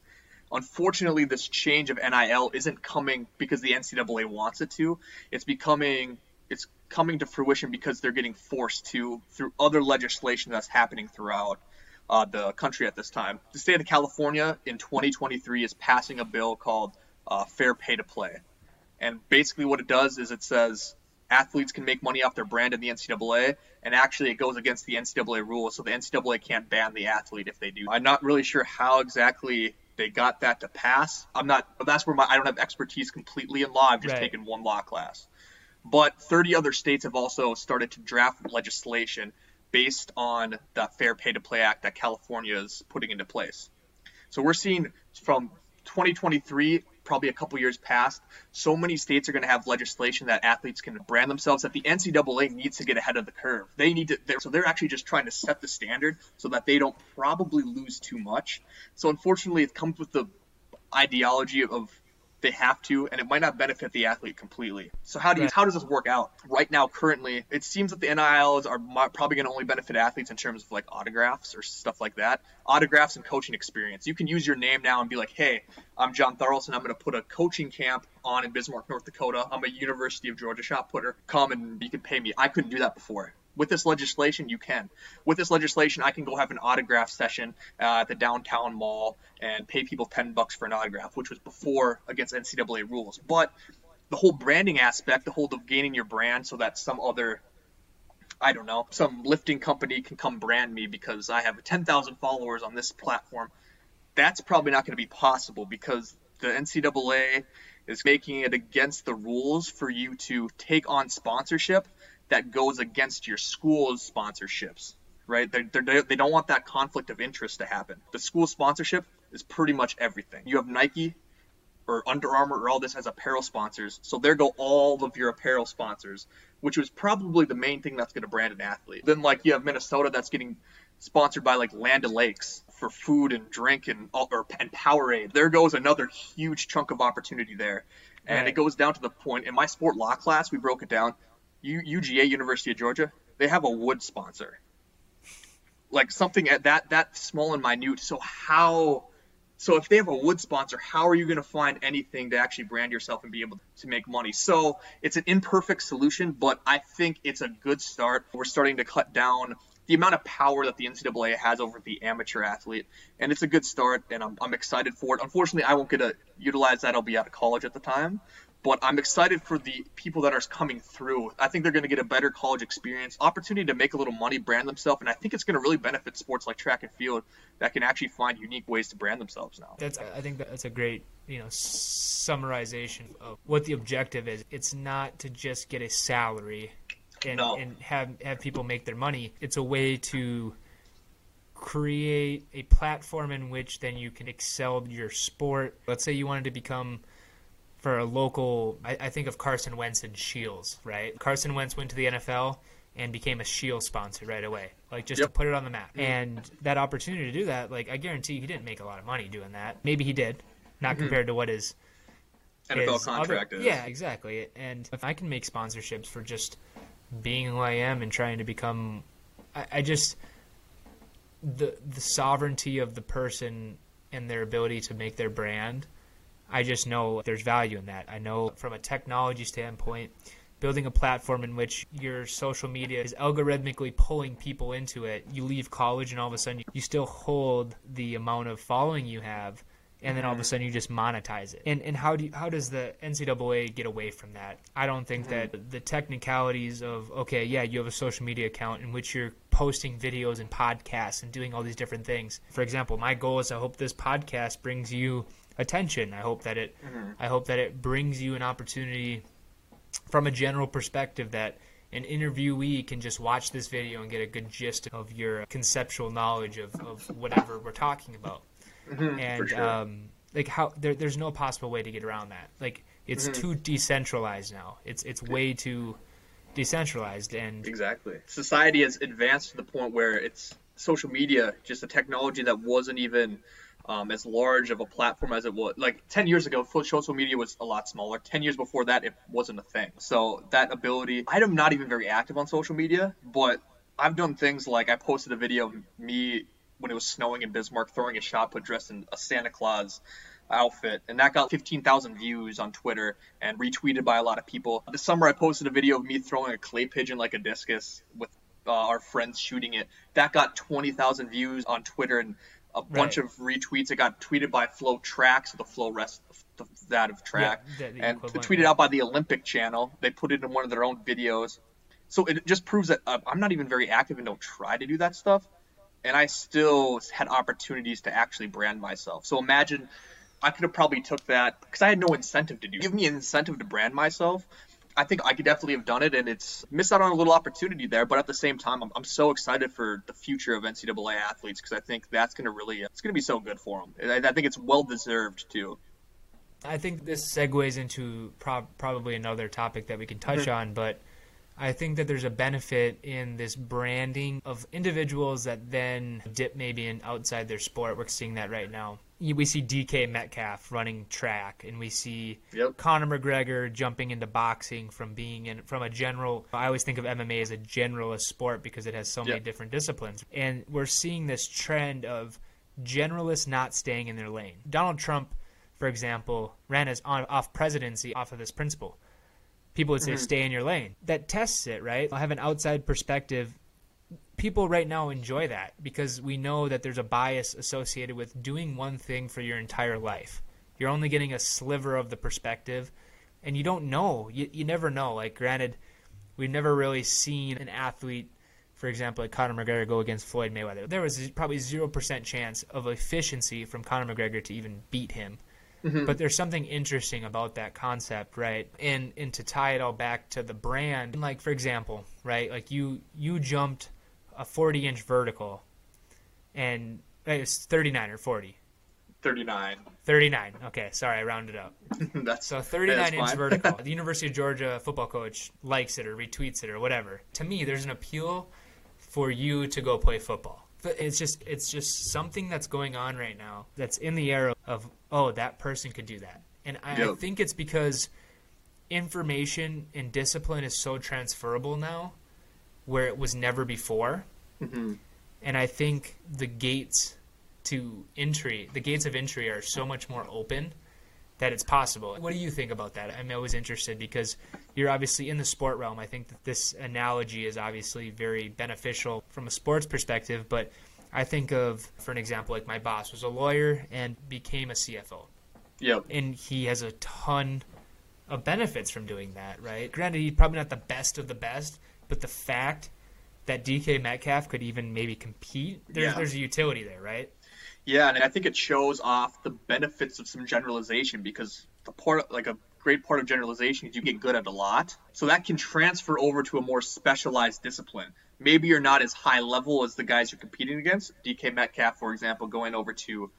unfortunately this change of NIL isn't coming because the NCAA wants it to. It's becoming it's coming to fruition because they're getting forced to through other legislation that's happening throughout uh, the country at this time. The state of California in 2023 is passing a bill called uh, Fair Pay to Play. And basically, what it does is it says athletes can make money off their brand in the NCAA, and actually, it goes against the NCAA rules, so the NCAA can't ban the athlete if they do. I'm not really sure how exactly they got that to pass. I'm not. That's where my I don't have expertise completely in law. I've just Right. taken one law class. But 30 other states have also started to draft legislation based on the Fair Pay to Play Act that California is putting into place. So we're seeing from 2023, probably a couple years past, so many states are going to have legislation that athletes can brand themselves that the NCAA needs to get ahead of the curve. They need to, they're, so they're actually just trying to set the standard so that they don't probably lose too much. So unfortunately, it comes with the ideology of they have to, and it might not benefit the athlete completely. So how do you, Right. how does this work out? Right now, currently, it seems that the NILs are probably going to only benefit athletes in terms of like autographs or stuff like that. Autographs and coaching experience. You can use your name now and be like, hey, I'm Jon Tharaldsen. I'm going to put a coaching camp on in Bismarck, North Dakota. I'm a University of Georgia shot putter. Come and you can pay me. I couldn't do that before. With this legislation, you can. With this legislation, I can go have an autograph session uh, at the downtown mall and pay people 10 bucks for an autograph, which was before against NCAA rules. But the whole branding aspect, the whole of gaining your brand so that some other, I don't know, some lifting company can come brand me because I have 10,000 followers on this platform, that's probably not going to be possible because the NCAA is making it against the rules for you to take on sponsorship that goes against your school's sponsorships, right? They're, they're, they don't want that conflict of interest to happen. The school sponsorship is pretty much everything. You have Nike or Under Armour or all this as apparel sponsors, so there go all of your apparel sponsors, which was probably the main thing that's going to brand an athlete. Then like you have Minnesota that's getting sponsored by like Land O'Lakes for food and drink and or and Powerade. There goes another huge chunk of opportunity there, and Right. it goes down to the point in my sport law class we broke it down. UGA University of Georgia they have a wood sponsor, like something at that that small and minute. So how? So if they have a wood sponsor, how are you going to find anything to actually brand yourself and be able to make money? So it's an imperfect solution, but I think it's a good start. We're starting to cut down the amount of power that the NCAA has over the amateur athlete, and it's a good start, and I'm, I'm excited for it. Unfortunately, I won't get to utilize that. I'll be out of college at the time, but I'm excited for the people that are coming through. I think they're going to get a better college experience, opportunity to make a little money, brand themselves, and I think it's going to really benefit sports like track and field that can actually find unique ways to brand themselves now. That's I think that's a great you know summarization of what the objective is. It's not to just get a salary and, No. and have have people make their money. It's a way to create a platform in which then you can excel your sport. Let's say you wanted to become for a local I, I think of Carson Wentz and Scheels, right? Carson Wentz went to the NFL and became a Scheels sponsor right away. Like just to put it on the map. Mm-hmm. And that opportunity to do that, like I guarantee he didn't make a lot of money doing that. Maybe he did. Not mm-hmm. compared to what his NFL his contract other, is. Yeah, exactly. And if I can make sponsorships for just being who I am and trying to become, I, I just the the sovereignty of the person and their ability to make their brand. I just know there's value in that. I know from a technology standpoint, building a platform in which your social media is algorithmically pulling people into it. You leave college and all of a sudden you still hold the amount of following you have and then all of a mm-hmm. sudden you just monetize it. And and how do you, how does the NCAA get away from that? I don't think mm-hmm. that the technicalities of okay, yeah, you have a social media account in which you're posting videos and podcasts and doing all these different things. For example, my goal is I hope this podcast brings you attention. I hope that it mm-hmm. I hope that it brings you an opportunity from a general perspective that an interviewee can just watch this video and get a good gist of your conceptual knowledge of, of whatever we're talking about mm-hmm. and sure. um, like how there, there's no possible way to get around that. Like it's mm-hmm. too decentralized now. It's it's way too decentralized, and Exactly. Society has advanced to the point where it's social media, just a technology that wasn't even um, as large of a platform as it was. Like 10 years ago, social media was a lot smaller. 10 years before that, it wasn't a thing. So that ability, I'm not even very active on social media, but I've done things like I posted a video of me when it was snowing in Bismarck throwing a shot put dressed in a Santa Claus outfit, and that got 15,000 views on Twitter and retweeted by a lot of people. This summer, I posted a video of me throwing a clay pigeon like a discus with uh, our friends shooting it. That got 20,000 views on Twitter and a bunch of retweets. It got tweeted by FloTrack, so the Flow rest of that of track, the- the and tweeted out by the Olympic Channel. They put it in one of their own videos. So it just proves that uh, I'm not even very active and don't try to do that stuff and I still had opportunities to actually brand myself. So imagine I could have probably took that because I had no incentive to do. Give me an incentive to brand myself. I think I could definitely have done it, and it's missed out on a little opportunity there. But at the same time, I'm, I'm so excited for the future of NCAA athletes because I think that's going to really it's going to be so good for them. I, I think it's well deserved too. I think this segues into prob- probably another topic that we can touch mm-hmm. on, but I think that there's a benefit in this branding of individuals that then dip maybe in outside their sport. We're seeing that right now. We see DK Metcalf running track, and we see Yep. Conor McGregor jumping into boxing from being in from a general. I always think of MMA as a generalist sport because it has so many different disciplines, and we're seeing this trend of generalists not staying in their lane. Donald Trump, for example, ran as on, off presidency off of this principle. People would say, Mm-hmm. "Stay in your lane." That tests it, right? I have an outside perspective people right now enjoy that because we know that there's a bias associated with doing one thing for your entire life. You're only getting a sliver of the perspective, and you don't know. You, you never know. Like, granted, we've never really seen an athlete, for example, like Conor McGregor, go against Floyd Mayweather. There was probably 0% chance of efficiency from Conor McGregor to even beat him. Mm-hmm. But there's something interesting about that concept, right? And and to tie it all back to the brand, like for example, right? Like you you jumped a 40 inch vertical, and uh, it's 39 or 40. 39. 39. Okay, sorry, I rounded up. that's So 39 that's inch fine. vertical. The University of Georgia football coach likes it or retweets it or whatever. To me, there's an appeal for you to go play football. It's just it's just something that's going on right now that's in the air of oh that person could do that, and I, I think it's because information and discipline is so transferable now, where it was never before, Mhm. and I think the gates to entry, the gates of entry are so much more open that it's possible. What do you think about that? I'm always interested because you're obviously in the sport realm. I think that this analogy is obviously very beneficial from a sports perspective, but I think of, for an example, like my boss was a lawyer and became a CFO Yep. and he has a ton of benefits from doing that, right? Granted, he's probably not the best of the best, but the fact that DK Metcalf could even maybe compete, there's Yeah. there's a utility there, right? Yeah, and I think it shows off the benefits of some generalization because the part, like a great part of generalization, is you get good at a lot. So that can transfer over to a more specialized discipline. Maybe you're not as high level as the guys you're competing against. DK Metcalf, for example, going over to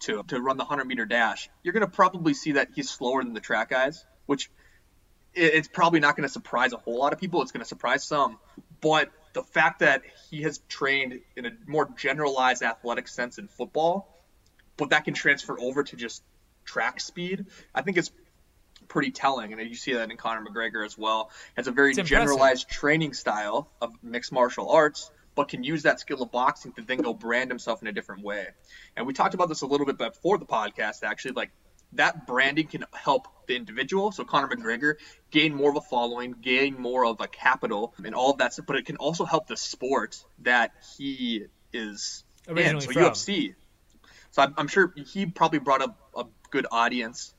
to to run the 100 meter dash, you're going to probably see that he's slower than the track guys, which it- it's probably not going to surprise a whole lot of people. It's going to surprise some, but the fact that he has trained in a more generalized athletic sense in football, but that can transfer over to just track speed, I think it's pretty telling. And you see that in Conor McGregor as well. Has a very generalized training style of mixed martial arts, but can use that skill of boxing to then go brand himself in a different way. And we talked about this a little bit before the podcast, actually. Like that branding can help the individual, so Conor McGregor, gain more of a following, gain more of a capital, and all of that stuff. But it can also help the sport that he is in, so from. UFC. So I'm, I'm sure he probably brought up a good audience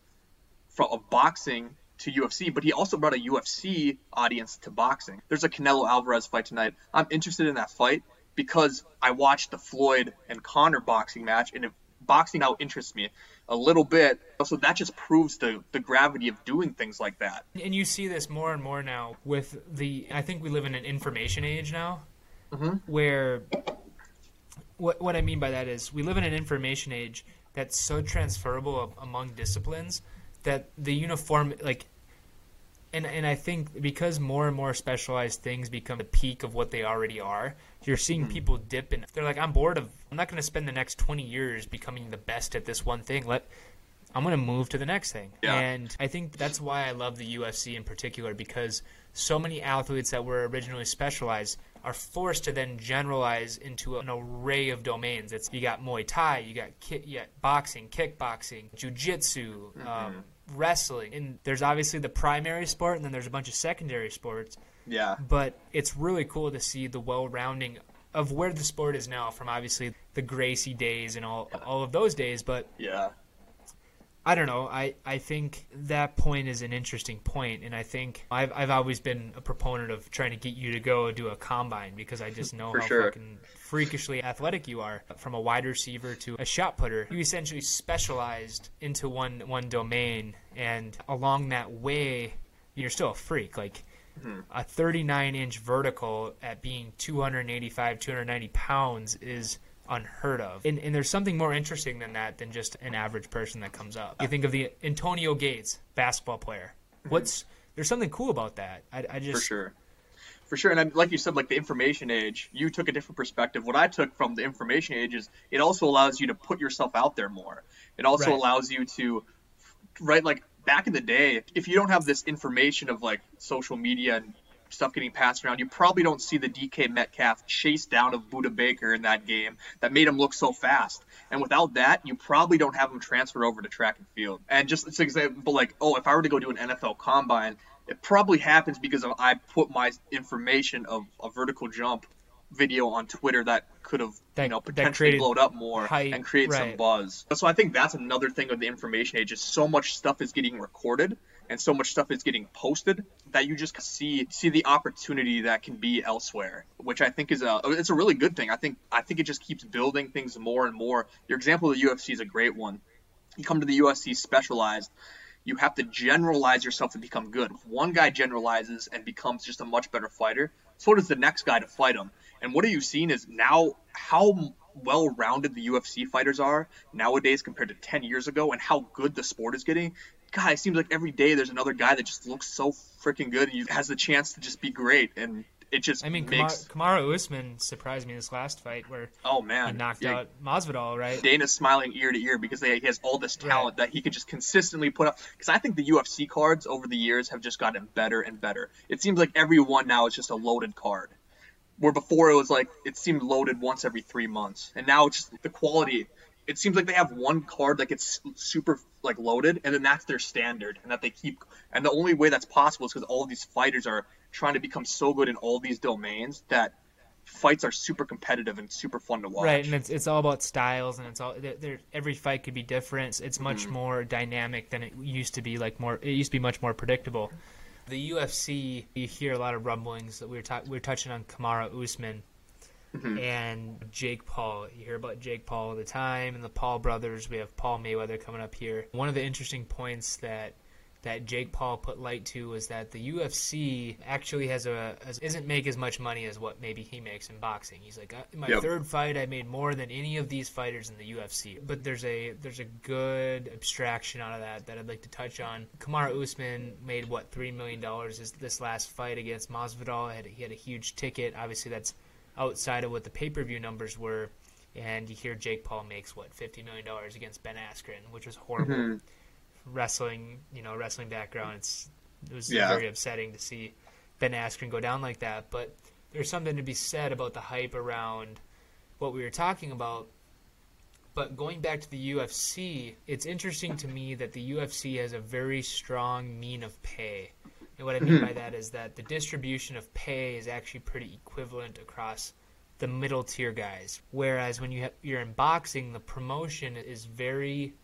from of boxing to UFC, but he also brought a UFC audience to boxing. There's a Canelo Alvarez fight tonight. I'm interested in that fight because I watched the Floyd and Conor boxing match, and if boxing now interests me a little bit. So that just proves the the gravity of doing things like that. And you see this more and more now with the. I think we live in an information age now, Mhm. where what what I mean by that is we live in an information age that's so transferable among disciplines that the uniform like. And, and I think because more and more specialized things become the peak of what they already are, you're seeing people dip in. They're like, I'm bored of. I'm not going to spend the next 20 years becoming the best at this one thing. Let I'm going to move to the next thing. Yeah. And I think that's why I love the UFC in particular because so many athletes that were originally specialized are forced to then generalize into an array of domains. It's you got Muay Thai, you got ki- you got boxing, kickboxing, jujitsu, um, wrestling, and there's obviously the primary sport, and then there's a bunch of secondary sports. Yeah. But it's really cool to see the well-rounding of where the sport is now, from obviously the Gracie days and all all of those days, but Yeah. I don't know. I, I think that point is an interesting point, and I think I've I've always been a proponent of trying to get you to go do a combine because I just know how sure. fucking freakishly athletic you are. From a wide receiver to a shot putter, you essentially specialized into one one domain, and along that way, you're still a freak. Like Mm-hmm. a 39 inch vertical at being 285, 290 pounds is unheard of. And, and there's something more interesting than that than just an average person that comes up. You think of the Antonio Gates, basketball player. Mm-hmm. What's there's something cool about that. I, I for sure for sure and I, like you said like the information age you took a different perspective what i took from the information age is it also allows you to put yourself out there more it also Right. allows you to right like back in the day if you don't have this information of like social media and stuff getting passed around. You probably don't see the dk metcalf chase down of Budda Baker in that game that made him look so fast. And without that you probably don't have him transfer over to track and field. And just an example like oh if i were to go do an nfl combine it probably happens because I put my information of a vertical jump video on Twitter that could have That- you know potentially blowed up more hype, and create some buzz. So I think that's another thing of the information age is so much stuff is getting recorded and so much stuff is getting posted that you just see see the opportunity that can be elsewhere, which I think is a it's a really good thing. I think I think it just keeps building things more and more. Your example of the UFC is a great one. You come to the UFC specialized, you have to generalize yourself to become good. If one guy generalizes and becomes just a much better fighter, so does the next guy to fight him. And what are you seeing is now how well rounded the UFC fighters are nowadays compared to 10 years ago and how good the sport is getting. God, it seems like every day there's another guy that just looks so freaking good and has the chance to just be great. And it just I mean, makes. Kamaru, Kamaru Usman surprised me this last fight where oh, he man. knocked Yeah, out Masvidal, right? Dana's smiling ear to ear because they, he has all this talent that he can just consistently put up. Because I think the UFC cards over the years have just gotten better and better. It seems like every one now is just a loaded card. Where before it was like it seemed loaded once every three months, and now it's just the quality. It seems like they have one card that gets super like loaded, and then that's their standard, and that they keep. And the only way that's possible is because all these fighters are trying to become so good in all these domains that fights are super competitive and super fun to watch. Right, and it's it's all about styles, and it's all there. Every fight could be different. It's much mm-hmm. more dynamic than it used to be. Like more, it used to be much more predictable. The UFC, you hear a lot of rumblings that we were ta- we were touching on Kamaru Usman. Mm-hmm. and Jake Paul. You hear about Jake Paul all the time, and the Paul brothers. We have Paul Mayweather coming up here. One of the interesting points that that Jake Paul put light to was that the UFC actually has a has, isn't make as much money as what maybe he makes in boxing. He's like, uh, in my yep. third fight, I made more than any of these fighters in the UFC. But there's a there's a good abstraction out of that that I'd like to touch on. Kamaru Usman made what three million dollars is this last fight against Masvidal. He had, he had a huge ticket. Obviously, that's outside of what the pay per view numbers were. And you hear Jake Paul makes what fifty million dollars against Ben Askren, which was horrible. Mm-hmm wrestling, you know, wrestling background, it's it was yeah. very upsetting to see Ben Askren go down like that. But there's something to be said about the hype around what we were talking about. But going back to the UFC, it's interesting to me that the UFC has a very strong mean of pay. And what I mean mm-hmm. by that is that the distribution of pay is actually pretty equivalent across the middle tier guys. Whereas when you ha- you're in boxing, the promotion is very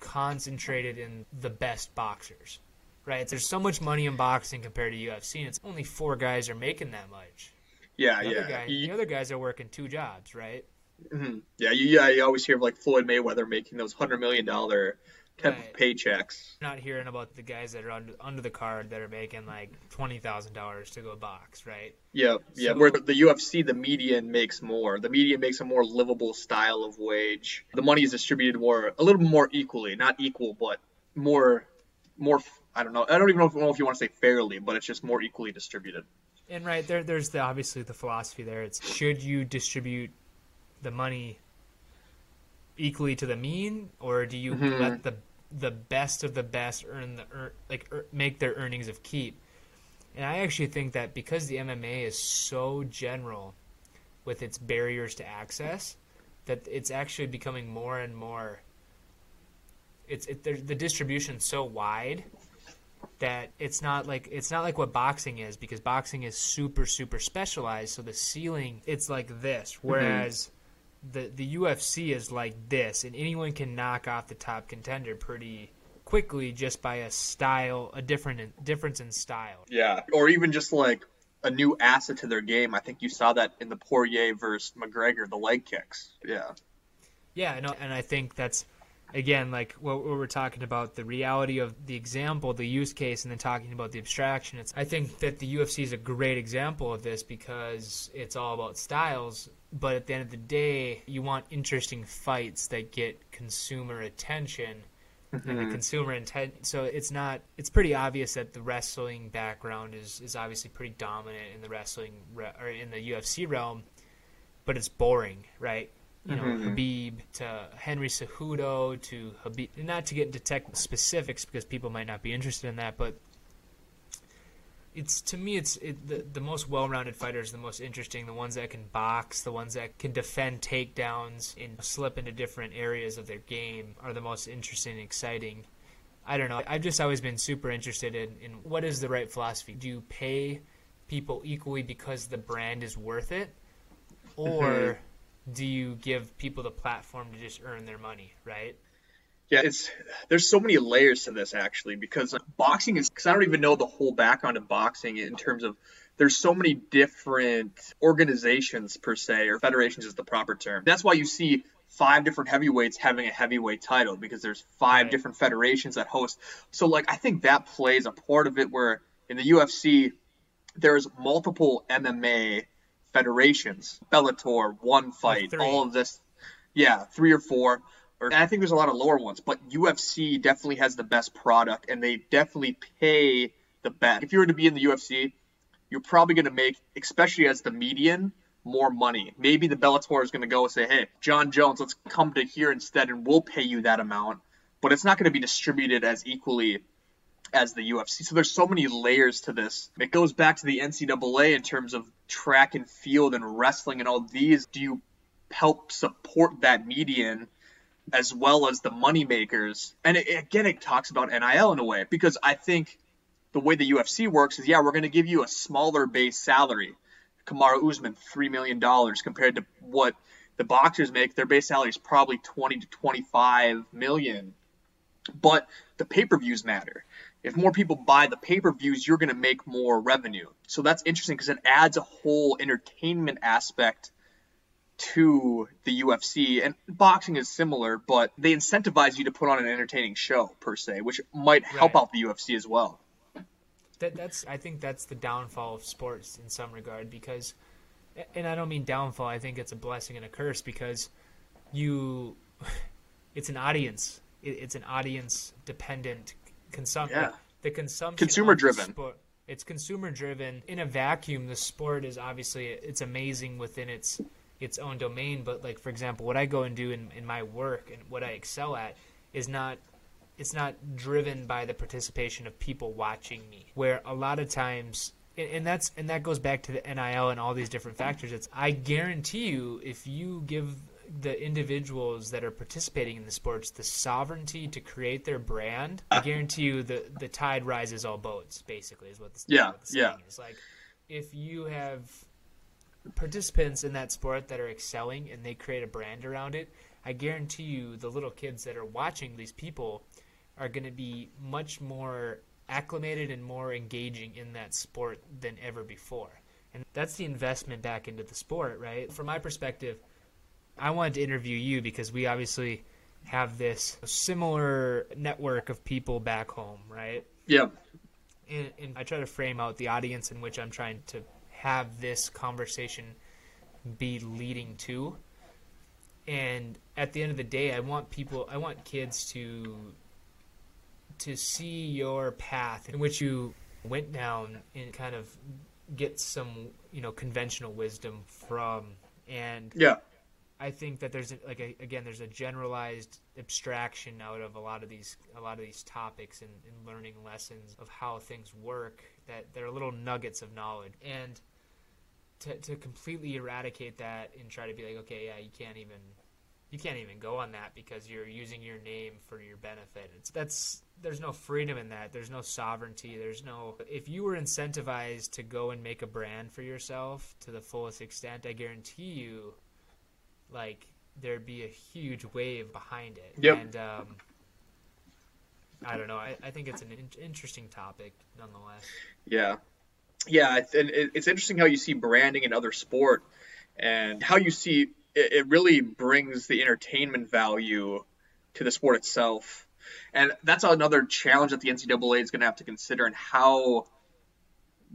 concentrated in the best boxers, right? There's so much money in boxing compared to UFC, and it's only four guys are making that much. Yeah, the yeah. Guy, you, the other guys are working two jobs, right? Mm-hmm. Yeah, you, yeah. You always hear of like Floyd Mayweather making those hundred million dollar type right. of paychecks. Not hearing about the guys that are under, under the card that are making like twenty thousand dollars to go box, right? Yeah, yeah. Where the, the, UFC, the median makes more. The median makes a more livable style of wage. The money is distributed more, a little more equally, not equal, but more, more. I don't know. I don't even know if, know if you want to say fairly, but it's just more equally distributed. And right there, there's the obviously the philosophy there. It's should you distribute the money equally to the mean, or do you mm-hmm. let the the best of the best earn the earn, like er, make their earnings of keep. And I actually think that because the MMA is so general with its barriers to access, that it's actually becoming more and more. It's it, the distribution so wide that it's not like it's not like what boxing is because boxing is super super specialized. So the ceiling it's like this, mm-hmm. whereas. Mm-hmm the the UFC is like this, and anyone can knock off the top contender pretty quickly just by a style, a different difference in style. Yeah, or even just like a new asset to their game. I think you saw that in the Poirier versus McGregor, the leg kicks. Yeah. Yeah, no, and I think that's again like what, what, we're talking about the reality of the example the use case and then talking about the abstraction it's i think that the ufc is a great example of this because it's all about styles but at the end of the day, you want interesting fights that get consumer attention. Mm-hmm. And the mm-hmm. consumer intent, so it's not. It's pretty obvious that the wrestling background is is obviously pretty dominant in the wrestling re- or in the UFC realm, but it's boring, right? you know, mm-hmm. Khabib to Henry Cejudo to Khabib. Not to get into tech specifics because people might not be interested in that, but it's to me it's it, the the most well-rounded fighters the most interesting the ones that can box the ones that can defend takedowns and slip into different areas of their game are the most interesting and exciting. I don't know. I've just always been super interested in, in what is the right philosophy? Do you pay people equally because the brand is worth it? Or mm-hmm. do you give people the platform to just earn their money right yeah, it's there's so many layers to this actually because boxing is because I don't even know the whole background of boxing in terms of there's so many different organizations per se or federations is the proper term. That's why you see five different heavyweights having a heavyweight title because there's five right. different federations that host. So like I think that plays a part of it where in the UFC there's multiple MMA federations, Bellator, One Fight, all of this. Yeah, three or four I think there's a lot of lower ones, but UFC definitely has the best product and they definitely pay the best. If you were to be in the UFC, you're probably going to make, especially as the median, more money. Maybe the Bellator is going to go and say, hey, Jon Jones, let's come to here instead and we'll pay you that amount. But it's not going to be distributed as equally as the UFC. So there's so many layers to this. It goes back to the NCAA in terms of track and field and wrestling and all these. Do you help support that median? As well as the money makers. And it, again, it talks about NIL in a way because I think the way the UFC works is yeah, we're going to give you a smaller base salary. Kamaru Usman three million dollars compared to what the boxers make. Their base salary is probably twenty to twenty five million. But the pay per views matter. If more people buy the pay per views, you're going to make more revenue. So that's interesting because it adds a whole entertainment aspect to the UFC. And boxing is similar, but they incentivize you to put on an entertaining show per se, which might help Right. out the UFC as well. that that's I think that's the downfall of sports in some regard because and I don't mean downfall I think it's a blessing and a curse because you it's an audience it, it's an audience dependent consumption Yeah. the consumption Consumer driven. sport- it's consumer driven in a vacuum the sport is obviously it's amazing within its its own domain but like for example what I go and do in, in my work and what I excel at is not it's not driven by the participation of people watching me. Where a lot of times and and that's and that goes back to the NIL and all these different factors. It's I guarantee you if you give the individuals that are participating in the sports the sovereignty to create their brand I guarantee you the the tide rises all boats basically is what the, Yeah, what the yeah. saying is. Like if you have participants in that sport that are excelling and they create a brand around it, I guarantee you the little kids that are watching these people are going to be much more acclimated and more engaging in that sport than ever before. And that's the investment back into the sport, right? From my perspective, I wanted to interview you because we obviously have this similar network of people back home, right? Yeah. and, and I try to frame out the audience in which I'm trying to have this conversation be leading to. And at the end of the day, I want people, I want kids to to see your path in which you went down and kind of get some, you know, conventional wisdom from. And Yeah. I think that there's a, like a, again there's a generalized abstraction out of a lot of these a lot of these topics and, and learning lessons of how things work that they're little nuggets of knowledge and to to completely eradicate that and try to be like okay yeah you can't even you can't even go on that because you're using your name for your benefit it's that's there's no freedom in that there's no sovereignty there's no if you were incentivized to go and make a brand for yourself to the fullest extent i guarantee you like there'd be a huge wave behind it. Yep. And um, I don't know. I, I think it's an in- interesting topic, nonetheless. Yeah, yeah, it's- and it's interesting how you see branding in other sport, and how you see it, it really brings the entertainment value to the sport itself, and that's another challenge that the NCAA is going to have to consider. And how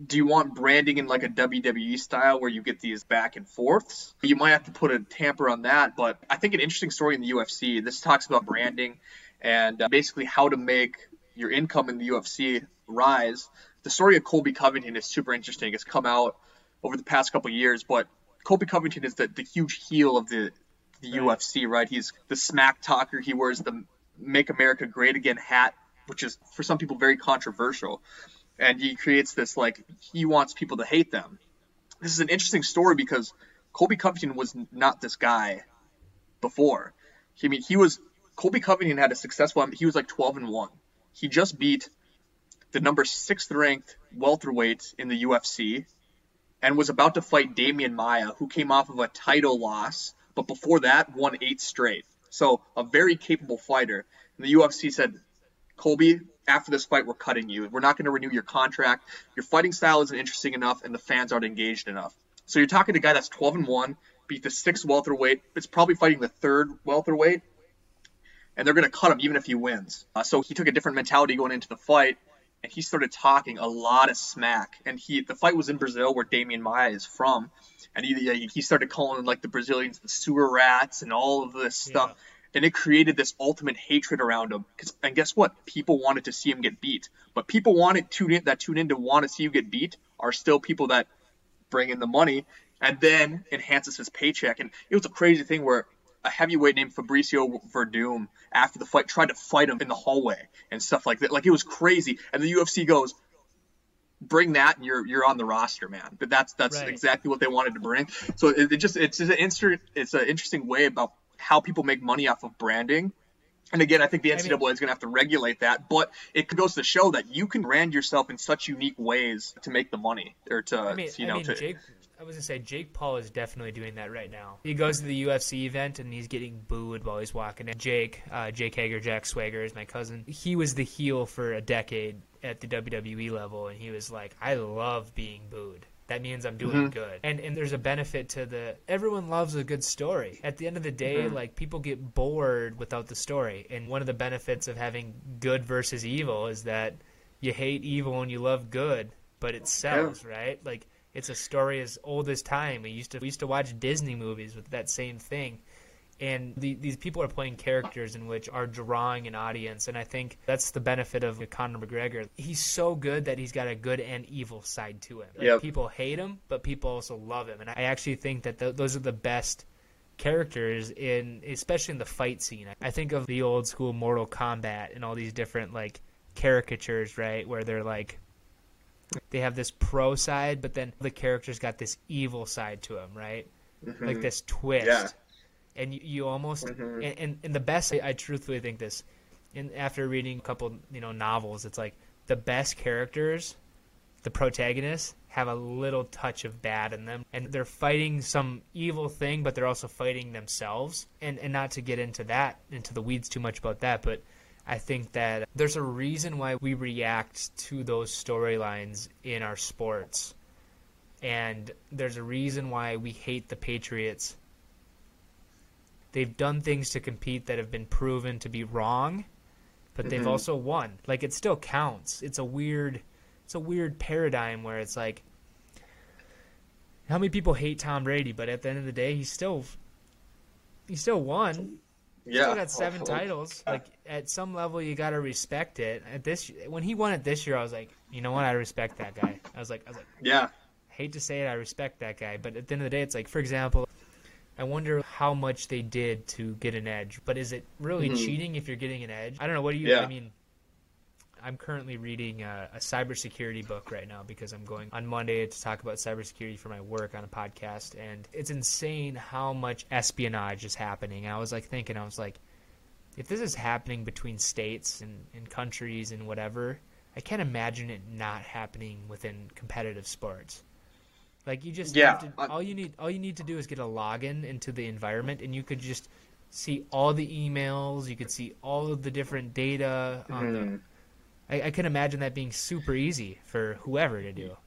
do you want branding in like a WWE style where you get these back and forths? You might have to put a tamper on that, but I think an interesting story in the UFC. This talks about branding and uh, basically how to make your income in the UFC rise. The story of Colby Covington is super interesting. It's come out over the past couple of years, but Colby Covington is the, the huge heel of the the Right. UFC, right? He's the smack talker. He wears the "Make America Great Again" hat, which is for some people very controversial, and he creates this like he wants people to hate them. This is an interesting story because Colby Covington was not this guy before. I mean, he was Colby Covington had a successful. He was like 12 and one. He just beat the number sixth ranked welterweight in the UFC, and was about to fight Demian Maia, who came off of a title loss, but before that won eight straight. So a very capable fighter. And the UFC said, Colby, after this fight, we're cutting you. We're not going to renew your contract. Your fighting style isn't interesting enough, and the fans aren't engaged enough. So you're talking to a guy that's 12 and one, beat the sixth welterweight. It's probably fighting the third welterweight, and they're going to cut him even if he wins. Uh, so he took a different mentality going into the fight, and he started talking a lot of smack. And he, the fight was in Brazil, where Demian Maia is from, and he he started calling like the Brazilians the sewer rats and all of this stuff. Yeah. And it created this ultimate hatred around him. 'Cause- And guess what? People wanted to see him get beat. But people wanted tune in, that tune in to want to see you get beat are still people that bring in the money and then enhances his paycheck. And it was a crazy thing where a heavyweight named Fabricio Werdum, after the fight, tried to fight him in the hallway and stuff like that. Like it was crazy. And the UFC goes, "Bring that, and you're you're on the roster, man." But that's that's Right. exactly what they wanted to bring. So it, it just it's just an instant it's an interesting way about how people make money off of branding. And again, I think the I NCAA mean- is going to have to regulate that, but it goes to show that you can brand yourself in such unique ways to make the money or to, I mean, you I know, mean to Jake I was gonna say Jake Paul is definitely doing that right now. He goes to the UFC event and he's getting booed while he's walking in. Jake, uh, Jake Hager, Jack Swagger is my cousin. He was the heel for a decade at the WWE level, and he was like, "I love being booed." That means I'm doing Mhm. good. And and there's a benefit to the everyone loves a good story. At the end of the day, Mhm. like people get bored without the story. And one of the benefits of having good versus evil is that you hate evil and you love good, but it sells, right? Like it's a story as old as time. We used to we used to watch Disney movies with that same thing. And the, these people are playing characters in which are drawing an audience, and I think that's the benefit of Conor McGregor. He's so good that he's got a good and evil side to him. Like, Yep. People hate him, but people also love him, and I actually think that th- those are the best characters in, especially in the fight scene. I think of the old school Mortal Kombat and all these different like caricatures, right, where they're like they have this pro side, but then the character's got this evil side to him, right? Like Mhm. this twist. Yeah. And you, you almost Mhm. and, and, and the best I, I truthfully think this and after reading a couple you know novels it's like the best characters the protagonists have a little touch of bad in them and they're fighting some evil thing but they're also fighting themselves and and not to get into that into the weeds too much about that but I think that there's a reason why we react to those storylines in our sports and there's a reason why we hate the Patriots they've done things to compete that have been proven to be wrong, but they've Mhm. also won. Like it still counts. It's a weird it's a weird paradigm where it's like how many people hate Tom Brady, but at the end of the day, he still he still won. He Yeah. still got seven titles. Like at some level, you got to respect it. At this, when he won it this year, I was like, you know what? I respect that guy. I was like, I was like, Yeah. hate to say it, I respect that guy, but at the end of the day, it's like, for example, I wonder how much they did to get an edge. But is it really Mhm. cheating if you're getting an edge? I don't know. What do you? Yeah. I mean, I'm currently reading a, a cybersecurity book right now because I'm going on Monday to talk about cybersecurity for my work on a podcast, and it's insane how much espionage is happening. I was like thinking, I was like, if this is happening between states and, and countries and whatever, I can't imagine it not happening within competitive sports. Like you just Yeah, have to, all you need all you need to do is get a login into the environment, and you could just see all the emails. You could see all of the different data. On the, Mhm. I, I can imagine that being super easy for whoever to do.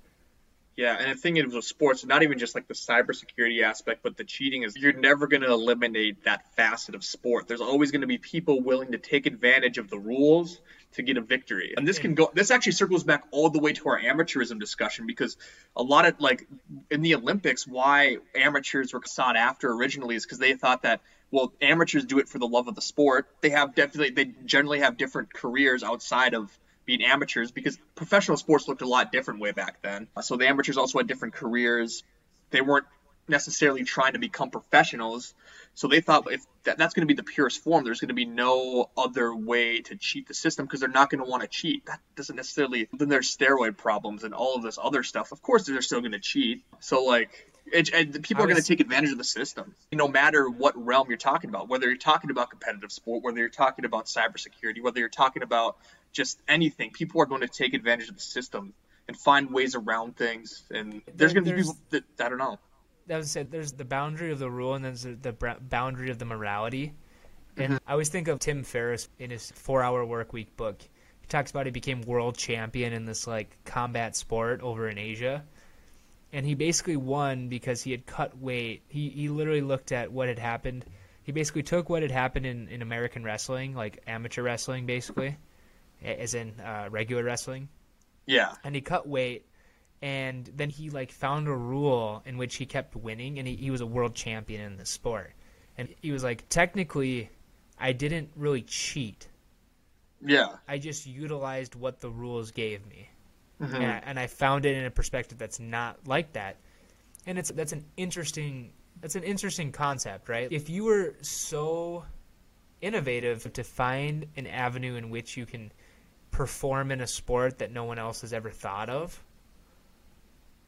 Yeah, and the thing is with sports, not even just like the cybersecurity aspect, but the cheating is you're never going to eliminate that facet of sport. There's always going to be people willing to take advantage of the rules to get a victory. And this can go this actually circles back all the way to our amateurism discussion because a lot of like in the Olympics why amateurs were sought after originally is because they thought that well amateurs do it for the love of the sport. They have definitely they generally have different careers outside of being amateurs because professional sports looked a lot different way back then. Uh, so the amateurs also had different careers. They weren't necessarily trying to become professionals. So they thought if that, that's going to be the purest form, there's going to be no other way to cheat the system because they're not going to want to cheat. That doesn't necessarily. Then there's steroid problems and all of this other stuff. Of course, they're still going to cheat. So like, it, and people are going to take advantage of the system, no matter what realm you're talking about. Whether you're talking about competitive sport, whether you're talking about cybersecurity, whether you're talking about just anything, people are going to take advantage of the system and find ways around things. And there's There- going to be people that I don't know. that was said. There's the boundary of the rule, and there's the, the boundary of the morality. And mm-hmm. I always think of Tim Ferriss in his Four Hour Work Week book. He talks about he became world champion in this like combat sport over in Asia, and he basically won because he had cut weight. He he literally looked at what had happened. He basically took what had happened in, in American wrestling, like amateur wrestling, basically, as in uh, regular wrestling, Yeah. and he cut weight and then he like found a rule in which he kept winning and he, he was a world champion in the sport and he was like technically i didn't really cheat Yeah. i just utilized what the rules gave me Mhm. and, I, and I found it in a perspective that's not like that and it's that's an interesting that's an interesting concept right if you were so innovative to find an avenue in which you can perform in a sport that no one else has ever thought of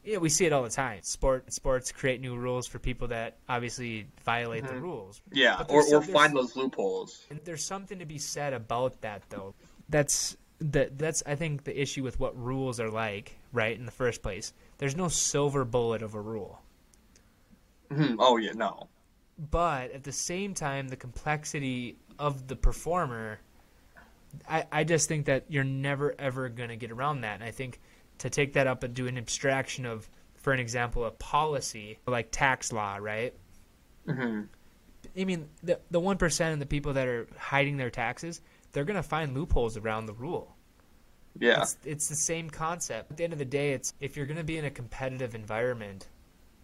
yeah we see it all the time sport sports create new rules for people that obviously violate the Mhm. rules Yeah. Or, there's or find those loopholes. and there's something to be said about that, though. That's that. That's I think the issue with what rules are like, right? In the first place, there's no silver bullet of a rule. Mhm. Oh yeah, no. but at the same time the complexity of the performer I, I just think that you're never ever going to get around that and i think to take that up and do an abstraction of for an example a policy like tax law right hmm i mean the, the 1% of the people that are hiding their taxes they're going to find loopholes around the rule Yeah. it's, it's the same concept. At the end of the day, it's if you're going to be in a competitive environment,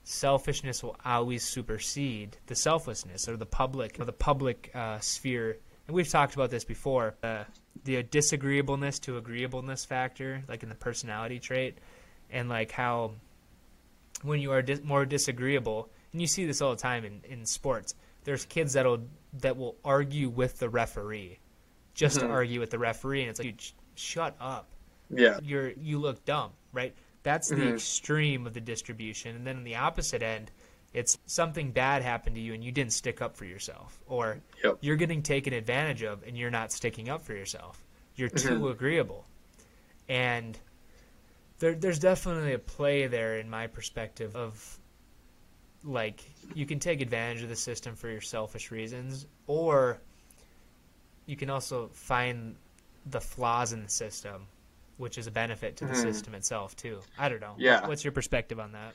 selfishness will always supersede the selflessness or the public or the public uh, sphere. And we've talked about this before. Uh, the disagreeableness to agreeableness factor, like in the personality trait, and like how when you are dis- more disagreeable, and you see this all the time in, in sports. There's kids that'll that will argue with the referee, just to Mhm. argue with the referee, and it's like, dude, sh- shut up Yeah. you're you look dumb, right? That's the Mhm. extreme of the distribution, and then on the opposite end, it's something bad happened to you and you didn't stick up for yourself, or Yep. you're getting taken advantage of and you're not sticking up for yourself. You're too Mhm. agreeable, and there, there's definitely a play there in my perspective of like you can take advantage of the system for your selfish reasons, or you can also find the flaws in the system, which is a benefit to the Mhm. system itself too. I don't know. Yeah. What's your perspective on that?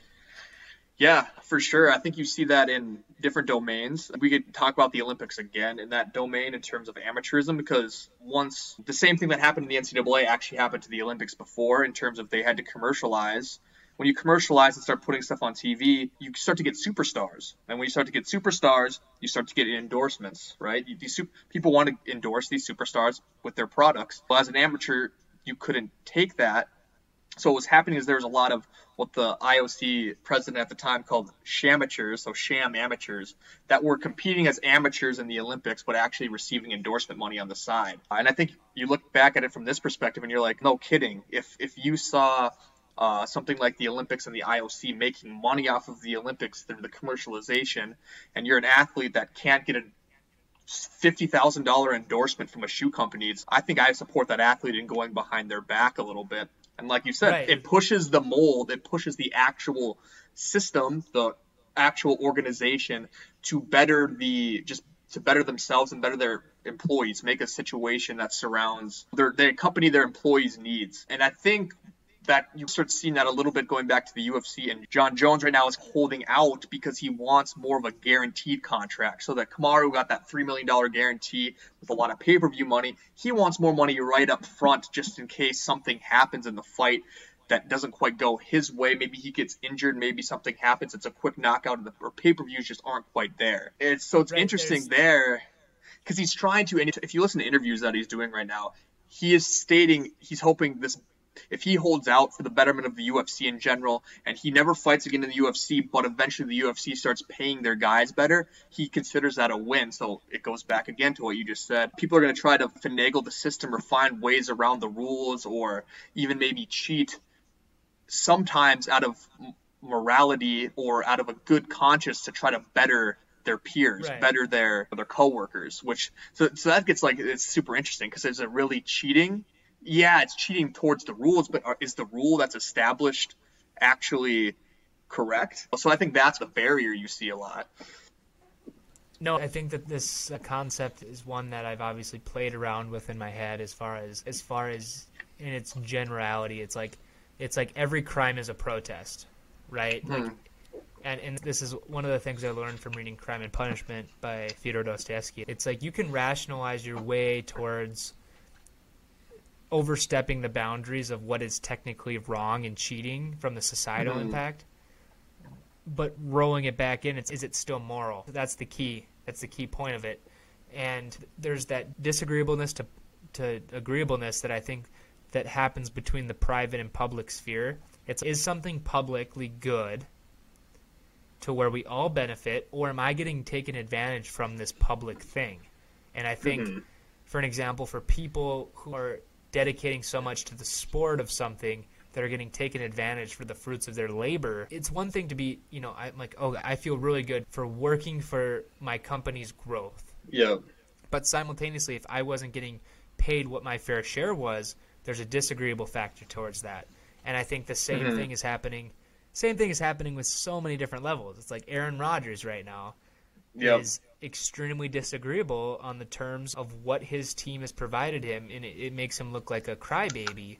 Yeah, for sure. I think you see that in different domains. We could talk about the Olympics again in that domain in terms of amateurism because once the same thing that happened in the NCAA actually happened to the Olympics before in terms of they had to commercialize. When you commercialize and start putting stuff on TV, you start to get superstars. And when you start to get superstars, you start to get endorsements, right? You, these people want to endorse these superstars with their products. Well, as an amateur, you couldn't take that so what was happening is there was a lot of what the IOC president at the time called shamateurs, so sham amateurs, that were competing as amateurs in the Olympics, but actually receiving endorsement money on the side. And I think you look back at it from this perspective, and you're like, no kidding. If if you saw uh, something like the Olympics and the IOC making money off of the Olympics through the commercialization, and you're an athlete that can't get a fifty thousand dollar endorsement from a shoe company, it's, I think I support that athlete in going behind their back a little bit. And like you said, Right. it pushes the mold, it pushes the actual system, the actual organization to better the just to better themselves and better their employees, make a situation that surrounds their they accompany their employees' needs. And I think that you start seeing that a little bit going back to the UFC and Jon Jones right now is holding out because he wants more of a guaranteed contract. So that Kamaru got that three million dollar guarantee with a lot of pay per view money. He wants more money right up front just in case something happens in the fight that doesn't quite go his way. Maybe he gets injured, maybe something happens, it's a quick knockout the or pay per views just aren't quite there. It's so it's Right, interesting there because he's trying to and if you listen to interviews that he's doing right now, he is stating he's hoping this if he holds out for the betterment of the UFC in general, and he never fights again in the UFC, but eventually the UFC starts paying their guys better, he considers that a win. So it goes back again to what you just said. People are going to try to finagle the system or find ways around the rules or even maybe cheat sometimes out of morality or out of a good conscience to try to better their peers, Right. better their their coworkers. Which so so that gets like it's super interesting because is it really cheating? Yeah, it's cheating towards the rules, but are, is the rule that's established actually correct? So I think that's the barrier you see a lot. No, I think that this uh, concept is one that I've obviously played around with in my head as far as as far as in its generality. It's like it's like every crime is a protest, right? Like Hmm. and, and this is one of the things I learned from reading Crime and Punishment by Fyodor Dostoevsky. It's like you can rationalize your way towards overstepping the boundaries of what is technically wrong and cheating from the societal Mhm. impact, but rolling it back in, it's, is it still moral? That's the key. That's the key point of it. And there's that disagreeableness to to agreeableness that I think that happens between the private and public sphere. It's is something publicly good to where we all benefit, or am I getting taken advantage from this public thing? And I think, Mhm. for an example, for people who are dedicating so much to the sport of something that are getting taken advantage for the fruits of their labor, it's one thing to be, you know, I'm like, oh, I feel really good for working for my company's growth. Yeah. But simultaneously, if I wasn't getting paid what my fair share was, there's a disagreeable factor towards that. And I think the same Mhm. thing is happening same thing is happening with so many different levels. It's like Aaron Rodgers right now Yep. is extremely disagreeable on the terms of what his team has provided him, and it, it makes him look like a crybaby.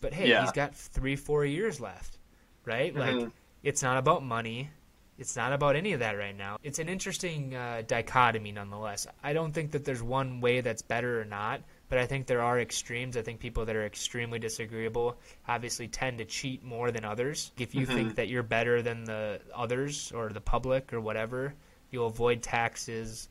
But hey, Yeah. he's got three, four years left, right? Like, Mhm. it's not about money. It's not about any of that right now. It's an interesting uh, dichotomy, nonetheless. I don't think that there's one way that's better or not, but I think there are extremes. I think people that are extremely disagreeable obviously tend to cheat more than others. If you think that you're better than the others or the public or whatever, you'll avoid taxes.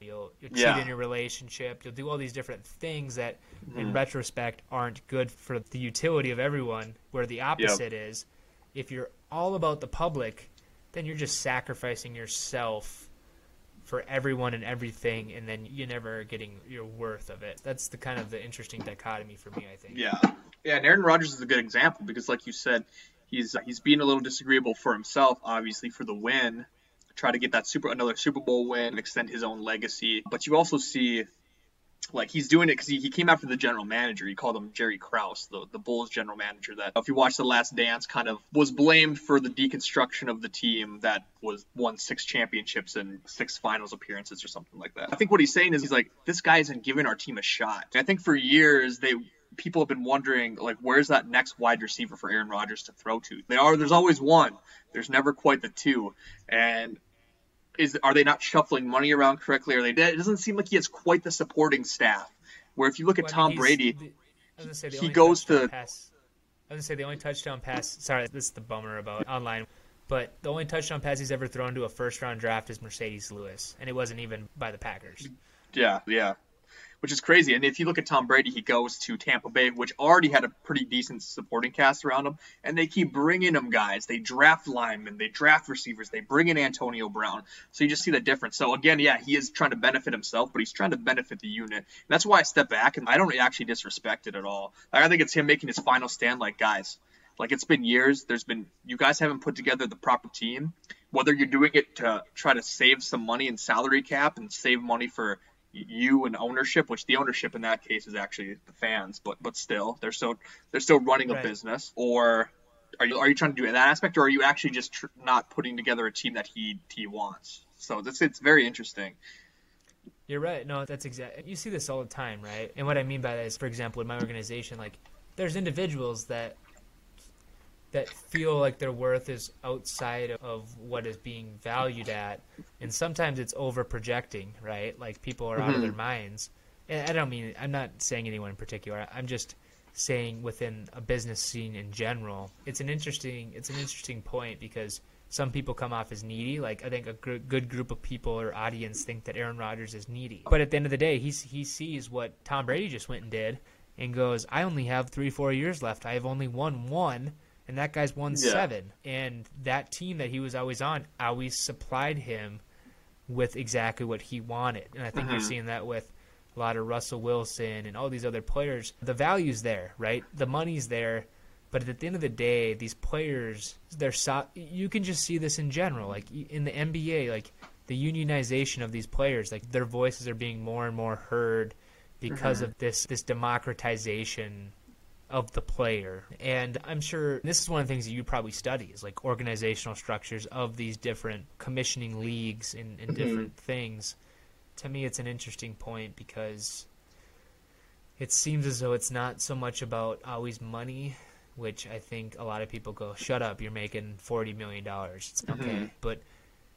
You'll, you'll cheat Yeah. in your relationship. You'll do all these different things that, in mm-hmm. retrospect, aren't good for the utility of everyone. Where the opposite is, if you're all about the public, then you're just sacrificing yourself for everyone and everything, and then you're never getting your worth of it. That's the kind of the interesting dichotomy for me, I think. Yeah, yeah, and Aaron Rodgers is a good example because, like you said, he's he's being a little disagreeable for himself, obviously for the win, try to get that super another Super Bowl win, and extend his own legacy. But you also see, like he's doing it because he, he came after the general manager. He called him Jerry Krause, the the Bulls general manager. That if you watch The Last Dance, kind of was blamed for the deconstruction of the team that was won six championships and six finals appearances or something like that. I think what he's saying is he's like this guy isn't giving our team a shot. I think for years they people have been wondering like where's that next wide receiver for Aaron Rodgers to throw to. They are there's always one. There's never quite the two. And is are they not shuffling money around correctly? Are they? It doesn't seem like he has quite the supporting staff. Where if you look at Well, I Tom mean, Brady, the- I was gonna say he goes to- Pass, I was gonna say the only touchdown pass. Sorry, this is the bummer about online. But the only touchdown pass he's ever thrown to a first round draft is Marcedes Lewis, and it wasn't even by the Packers. yeah, yeah, which is crazy. And if you look at Tom Brady, he goes to Tampa Bay, which already had a pretty decent supporting cast around him, and they keep bringing him guys. They draft linemen, they draft receivers, they bring in Antonio Brown. So you just see the difference. So again, yeah, he is trying to benefit himself, but he's trying to benefit the unit. And that's why I step back and I don't actually disrespect it at all. I think it's him making his final stand, like guys. Like it's been years. There's been you guys haven't put together the proper team. Whether you're doing it to try to save some money in salary cap and save money for you and ownership, which the ownership in that case is actually the fans, but but still they're still they're still running a business. Or are you are you trying to do it that aspect, or are you actually just tr- not putting together a team that he he wants? So this it's very interesting. You're right. No, that's exact. You see this all the time, right? And what I mean by that is, for example, in my organization, like there's individuals that that feel like their worth is outside of what is being valued at, and sometimes it's over projecting, right? Like people are out of their mm-hmm. minds. And I don't mean I'm not saying anyone in particular. I'm just saying within a business scene in general. It's an interesting it's an interesting point because some people come off as needy. Like I think a gr- good group of people or audience think that Aaron Rodgers is needy. But at the end of the day, he's he sees what Tom Brady just went and did and goes, "I only have 3 4 years left. I have only won one." And that guy's won Yeah. seven. And that team that he was always on always supplied him with exactly what he wanted. And I think you're Mhm. seeing that with a lot of Russell Wilson and all these other players. The value's there, right? The money's there. But at the end of the day, these players, they're so, you can just see this in general, like in the NBA, like the unionization of these players, like their voices are being more and more heard because of this this democratization of the player. And I'm sure this is one of the things that you probably study is like organizational structures of these different commissioning leagues and, and different things. To me, it's an interesting point because it seems as though it's not so much about always money, which I think a lot of people go, "Shut up! You're making forty million dollars." It's okay, Mhm. but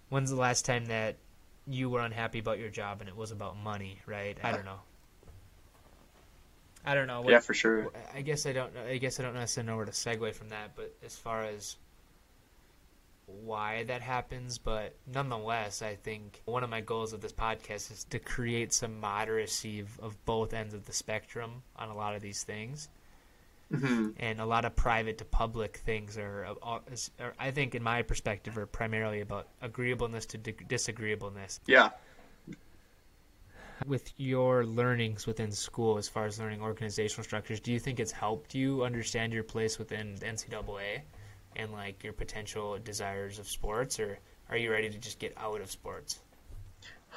when's the last time that you were unhappy about your job and it was about money? Right? I don't know. I don't know. What, yeah, for sure. I guess I don't. I guess I don't necessarily know where to segue from that. But as far as why that happens, but nonetheless, I think one of my goals of this podcast is to create some moderacy of, of both ends of the spectrum on a lot of these things. hmm And a lot of private to public things are, are, are I think, in my perspective, are primarily about agreeableness to di- disagreeableness. Yeah. With your learnings within school as far as learning organizational structures do you think it's helped you understand your place within the ncaa and like your potential desires of sports or are you ready to just get out of sports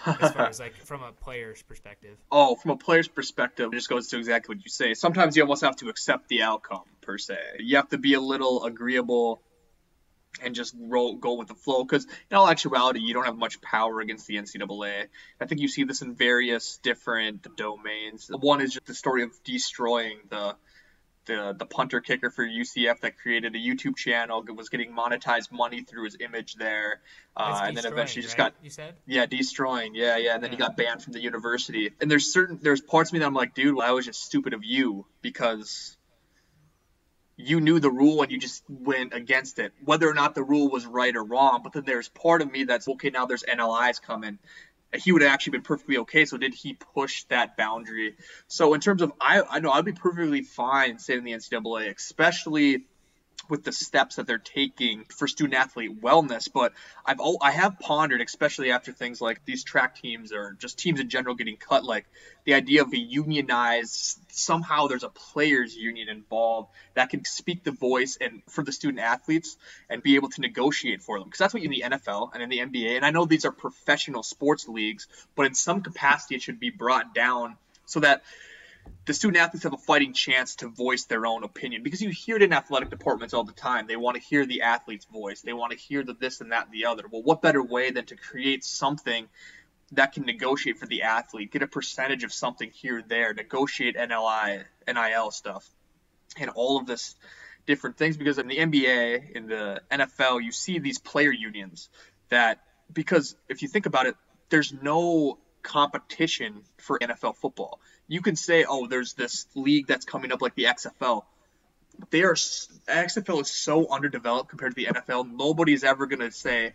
as far as like from a player's perspective Oh, from a player's perspective, it just goes to exactly what you say. Sometimes you almost have to accept the outcome, per se. You have to be a little agreeable and just roll, go with the flow. Because in all actuality, you don't have much power against the NCAA. I think you see this in various different domains. One is just the story of destroying the the the punter kicker for UCF that created a YouTube channel was getting monetized money through his image there, uh, and then eventually just right? got you said yeah destroying yeah yeah, and then yeah. he got banned from the university. And there's certain there's parts of me that I'm like, dude, well, I was just stupid of you because you knew the rule and you just went against it, whether or not the rule was right or wrong. But then there's part of me that's okay. Now there's NLIs coming he would have actually been perfectly okay. So did he push that boundary? So in terms of I, I know I'd be perfectly fine saying the NCAA, especially with the steps that they're taking for student athlete wellness. But I've all, I have pondered, especially after things like these track teams or just teams in general getting cut, like the idea of a unionized somehow there's a players union involved that can speak the voice and for the student athletes and be able to negotiate for them because that's what you in the NFL and in the NBA and I know these are professional sports leagues but in some capacity it should be brought down so that the student athletes have a fighting chance to voice their own opinion because you hear it in athletic departments all the time. They want to hear the athlete's voice. They want to hear the this and that and the other. Well, what better way than to create something that can negotiate for the athlete, get a percentage of something here there, negotiate NLI, NIL stuff, and all of this different things because in the NBA, in the NFL, you see these player unions that because if you think about it, there's no competition for NFL football. You can say, oh, there's this league that's coming up like the XFL. They are XFL is so underdeveloped compared to the NFL. Nobody's ever gonna say,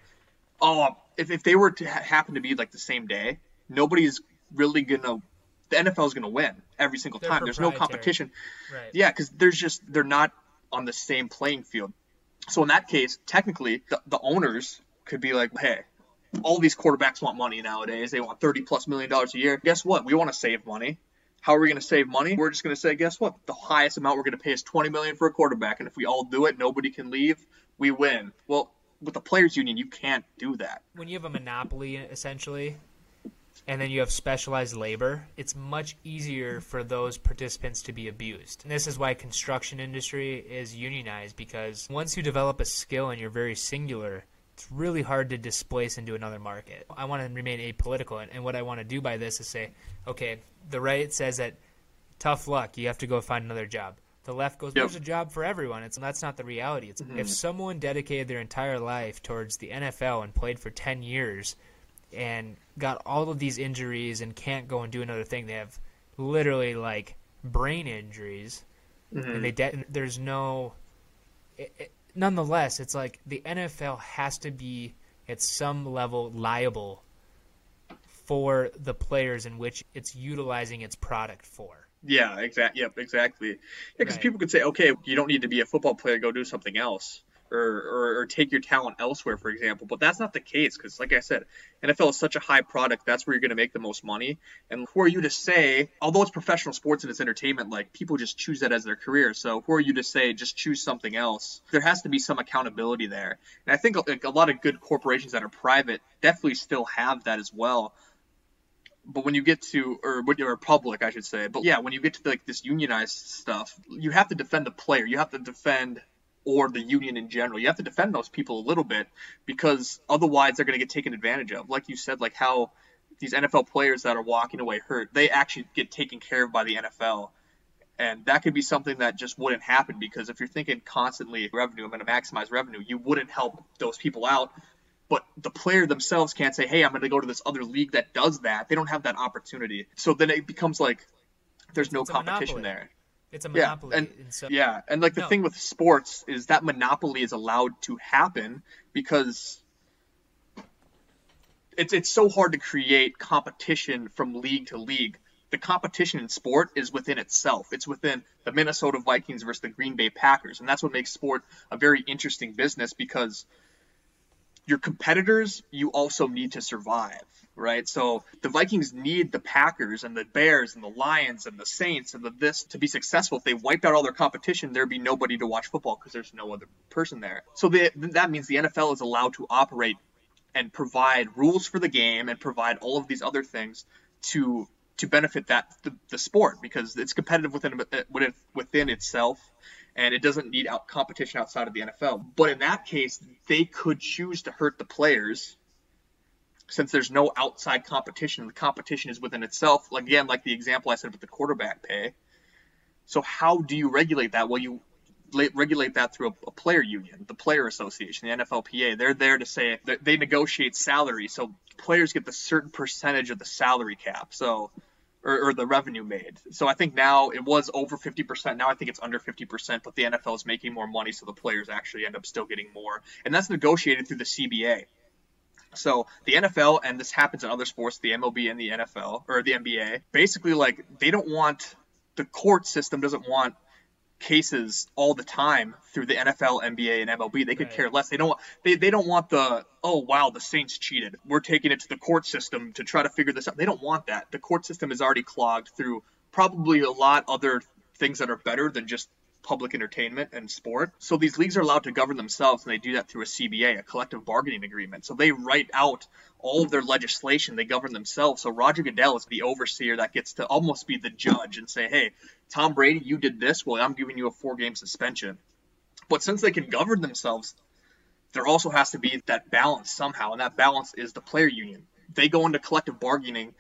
oh, if, if they were to ha- happen to be like the same day, nobody's really gonna. The NFL is gonna win every single They're time. There's no competition. Right. Yeah, because there's just they're not on the same playing field. So in that case, technically, the, the owners could be like, hey, all these quarterbacks want money nowadays. They want 30 plus million dollars a year. Guess what? We want to save money. How are we going to save money? We're just going to say, guess what? The highest amount we're going to pay is 20 million for a quarterback, and if we all do it, nobody can leave. We win. Well, with the players union, you can't do that. When you have a monopoly, essentially, and then you have specialized labor, it's much easier for those participants to be abused. And this is why construction industry is unionized because once you develop a skill and you're very singular, it's really hard to displace into another market. I want to remain apolitical, and, and what I want to do by this is say, okay, the right says that tough luck, you have to go find another job. The left goes, Yep. there's a job for everyone. It's that's not the reality. It's if mm-hmm. someone dedicated their entire life towards the NFL and played for ten years, and got all of these injuries and can't go and do another thing, they have literally like brain injuries, and mm-hmm. they de- there's no. It, it, nonetheless, it's like the NFL has to be at some level liable for the players in which it's utilizing its product for. Yeah, exactly. Yep, exactly. Yeah, because Right. people could say, okay, you don't need to be a football player, go do something else, or, or, or take your talent elsewhere, for example. But that's not the case, because like I said, NFL is such a high product. That's where you're going to make the most money. And who are you to say, although it's professional sports and it's entertainment, like people just choose that as their career. So who are you to say just choose something else? There has to be some accountability there. And I think like, a lot of good corporations that are private definitely still have that as well but when you get to or when you're a public i should say but yeah when you get to like this unionized stuff you have to defend the player you have to defend or the union in general you have to defend those people a little bit because otherwise they're going to get taken advantage of like you said like how these nfl players that are walking away hurt they actually get taken care of by the nfl and that could be something that just wouldn't happen because if you're thinking constantly revenue i'm going to maximize revenue you wouldn't help those people out but the player themselves can't say, "Hey, I'm going to go to this other league that does that." They don't have that opportunity. So then it becomes like there's no It's competition there. It's a Yeah, monopoly. and and so, yeah, and like the No. thing with sports is that monopoly is allowed to happen because it's it's so hard to create competition from league to league. The competition in sport is within itself. It's within the Minnesota Vikings versus the Green Bay Packers, and that's what makes sport a very interesting business because your competitors you also need to survive, right? So the Vikings need the Packers and the Bears and the Lions and the Saints and the this to be successful. If they wiped out all their competition, there'd be nobody to watch football because there's no other person there. So that means the NFL is allowed to operate and provide rules for the game and provide all of these other things to to benefit that the, the sport because it's competitive within uh, within within itself and it doesn't need out competition outside of the NFL. But in that case, they could choose to hurt the players since there's no outside competition. The competition is within itself. Again, like the example I said with the quarterback pay. So how do you regulate that? Well, you regulate that through a, a, player union, the player association, the NFLPA. They're there to say they negotiate salary, so players get the certain percentage of the salary cap. So or, or, the revenue made. So I think now it was over 50%. Now I think it's under 50%, but the NFL is making more money, so the players actually end up still getting more. And that's negotiated through the CBA. So the NFL, and this happens in other sports, the MLB and the NFL, or the NBA, basically, like, they don't want, the court system doesn't want cases all the time through the NFL, NBA, and MLB. They could right. care less. They don't they, they don't want the oh wow the Saints cheated. We're taking it to the court system to try to figure this out. They don't want that. The court system is already clogged through probably a lot other things that are better than just public entertainment and sport. So these leagues are allowed to govern themselves, and they do that through a CBA, a collective bargaining agreement. So they write out all of their legislation, they govern themselves. So Roger Goodell is the overseer that gets to almost be the judge and say, hey, Tom Brady, you did this. Well, I'm giving you a four game suspension. But since they can govern themselves, there also has to be that balance somehow, and that balance is the player union. They go into collective bargaining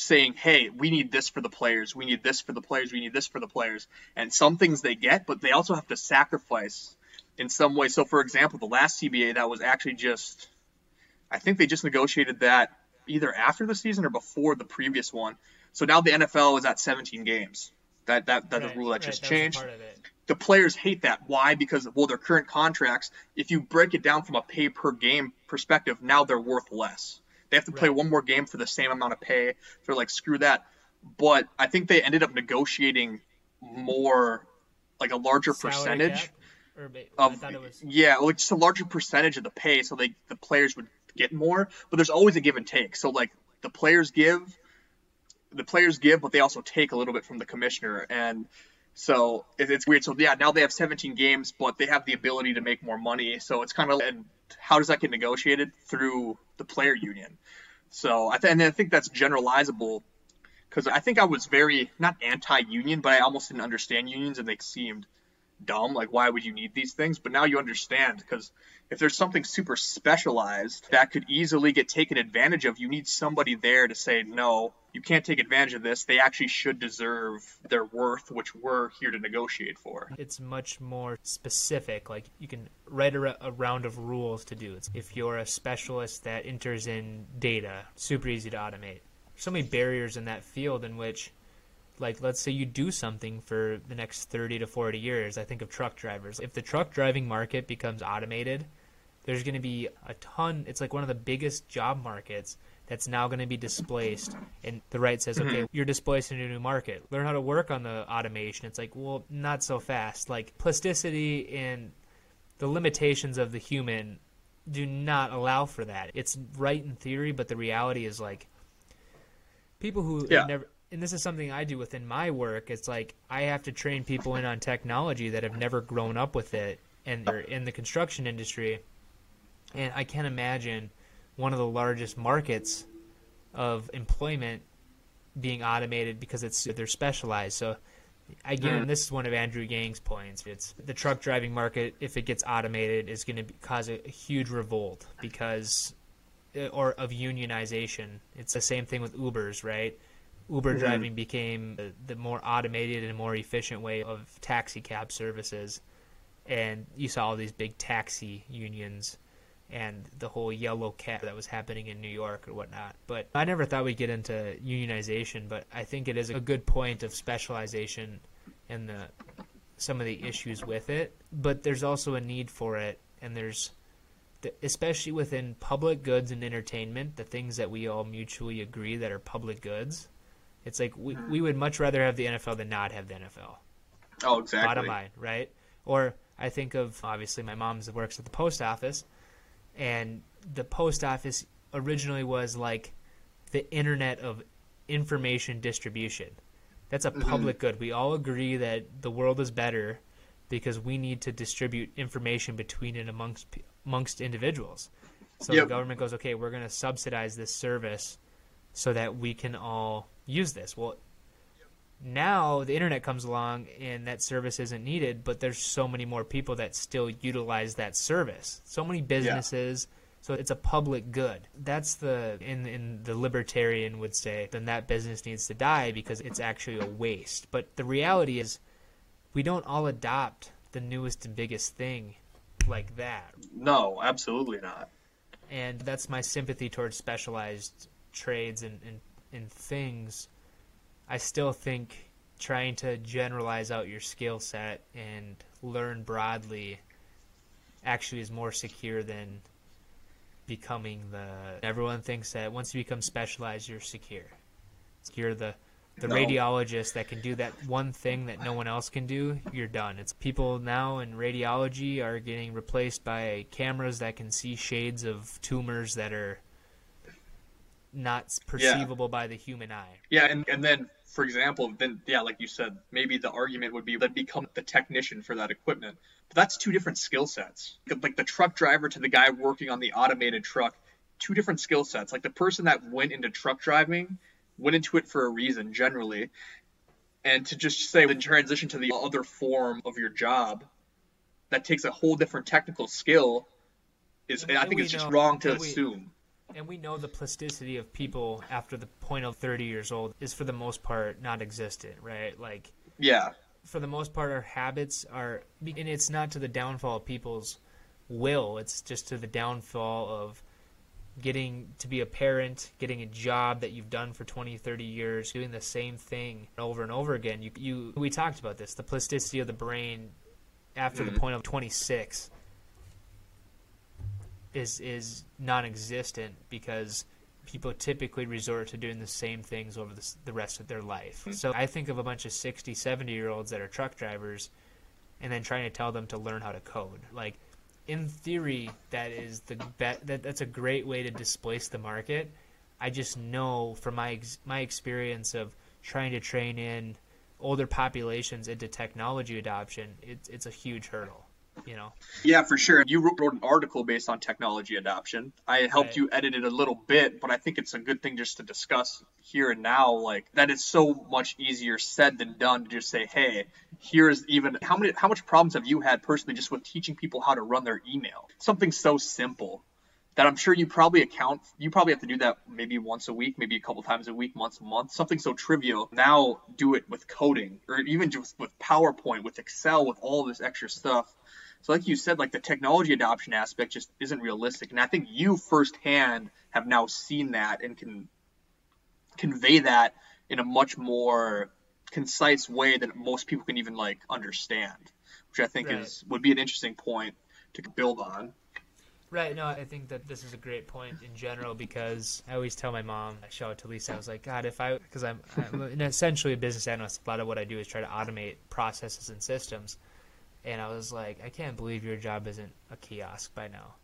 saying, hey, we need this for the players, we need this for the players, we need this for the players. And some things they get, but they also have to sacrifice in some way. So, for example, the last CBA that was actually just, I think they just negotiated that either after the season or before the previous one. So now the NFL is at 17 games. That that that's right, a rule that right, just changed. The players hate that. Why? Because well, their current contracts. If you break it down from a pay per game perspective, now they're worth less. They have to play one more game for the same amount of pay. They're like, screw that. But I think they ended up negotiating more, like a larger Salary percentage. Cap? Or, of, was... Yeah, like just a larger percentage of the pay, so they the players would get more. But there's always a give and take. So like the players give, the players give, but they also take a little bit from the commissioner, and so it's weird. So yeah, now they have 17 games, but they have the ability to make more money. So it's kind of and how does that get negotiated through the player union? So I th- and I think that's generalizable because I think I was very not anti-union, but I almost didn't understand unions and they seemed dumb. Like why would you need these things? But now you understand because if there's something super specialized that could easily get taken advantage of, you need somebody there to say no you can't take advantage of this. They actually should deserve their worth, which we're here to negotiate for. It's much more specific. Like you can write a, a round of rules to do. It's, if you're a specialist that enters in data, super easy to automate. So many barriers in that field in which like let's say you do something for the next 30 to 40 years i think of truck drivers if the truck driving market becomes automated there's going to be a ton it's like one of the biggest job markets that's now going to be displaced. And the right says, okay, mm-hmm. you're displaced into a new market. Learn how to work on the automation. It's like, well, not so fast. Like plasticity and the limitations of the human do not allow for that. It's right in theory, but the reality is like people who yeah. never and this is something I do within my work. It's like I have to train people in on technology that have never grown up with it and they're in the construction industry. And I can't imagine one of the largest markets of employment being automated because it's they're specialized. So again, mm. this is one of Andrew Yang's points. It's the truck driving market. If it gets automated, is going to cause a, a, huge revolt because uh, or of unionization. It's the same thing with Ubers, right? Uber mm-hmm. driving became the, the more automated and more efficient way of taxi cab services, and you saw all these big taxi unions and the whole yellow cab that was happening in New York or whatnot. But I never thought we'd get into unionization, but I think it is a good point of specialization and the some of the issues with it. But there's also a need for it, and there's especially within public goods and entertainment, the things that we all mutually agree that are public goods. It's like we, we would much rather have the NFL than not have the NFL. Oh, exactly. Bottom line, right? Or I think of obviously my mom works at the post office and the post office originally was like the internet of information distribution. That's a mm-hmm. public mm-hmm. good. We all agree that the world is better because we need to distribute information between and amongst amongst individuals. So yep. the government goes, okay, we're going to subsidize this service so that we can all use this. Well, Now the internet comes along and that service isn't needed, but there's so many more people that still utilize that service. So many businesses. Yeah. So it's a public good. That's the in in the libertarian would say then that business needs to die because it's actually a waste. But the reality is we don't all adopt the newest and biggest thing like that. No, absolutely not. And that's my sympathy towards specialized trades and, and, and things. I still think trying to generalize out your skill set and learn broadly actually is more secure than becoming the everyone thinks that once you become specialized you're secure you're the the no. radiologist that can do that one thing that no one else can do, you're done. It's people now in radiology are getting replaced by cameras that can see shades of tumors that are not perceivable yeah. by the human eye. Yeah, and, and then for example, then yeah, like you said, maybe the argument would be that become the technician for that equipment. But that's two different skill sets. Like the truck driver to the guy working on the automated truck, two different skill sets. Like the person that went into truck driving went into it for a reason generally, and to just say then transition to the other form of your job, that takes a whole different technical skill. Is I think it's know, just wrong to assume. We, and we know the plasticity of people after the point of 30 years old is for the most part not existent, right? Like yeah, for the most part, our habits are, and it's not to the downfall of people's will. It's just to the downfall of getting to be a parent, getting a job that you've done for 20, 30 years, doing the same thing over and over again. You, you we talked about this, the plasticity of the brain after mm-hmm. the point of 26 is is non-existent because people typically resort to doing the same things over the, the rest of their life. Mm-hmm. So I think of a bunch of 60, 70 year olds that are truck drivers and then trying to tell them to learn how to code. Like in theory, that is the bet. That that's a great way to displace the market. I just know from my ex- my experience of trying to train in older populations into technology adoption, it's it's a huge hurdle. You know. Yeah, for sure. You wrote an article based on technology adoption. I helped right. you edit it a little bit, but I think it's a good thing just to discuss here and now. Like that is so much easier said than done to just say, "Hey, here's even how many how much problems have you had personally just with teaching people how to run their email? Something so simple that I'm sure you probably account you probably have to do that maybe once a week, maybe a couple times a week, once a month, something so trivial. Now do it with coding or even just with PowerPoint, with Excel, with all this extra stuff. So like you said, like the technology adoption aspect just isn't realistic. And I think you firsthand have now seen that and can convey that in a much more concise way that most people can even like understand, which I think right. is would be an interesting point to build on. Right. No, I think that this is a great point in general because I always tell my mom, I show it to Lisa, I was like, God, if I, because I'm, I'm essentially a business analyst, a lot of what I do is try to automate processes and systems. And I was like, I can't believe your job isn't a kiosk by now.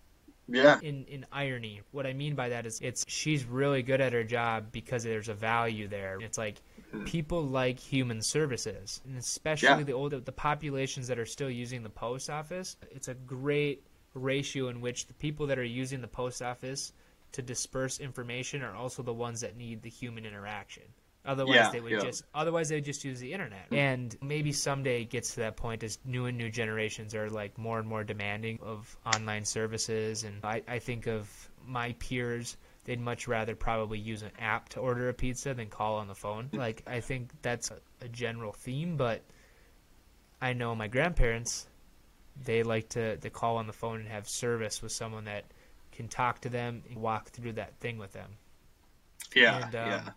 Yeah. In in irony, what I mean by that is it's she's really good at her job because there's a value there. It's like people like human services, and especially yeah. the older the populations that are still using the post office. It's a great ratio in which the people that are using the post office to disperse information are also the ones that need the human interaction. Otherwise, yeah, they would yeah. just otherwise they would just use the internet. And maybe someday it gets to that point as new and new generations are like more and more demanding of online services. And I, I think of my peers they'd much rather probably use an app to order a pizza than call on the phone. Like I think that's a, a, general theme, but I know my grandparents they like to, to call on the phone and have service with someone that can talk to them and walk through that thing with them. Yeah, and, um, yeah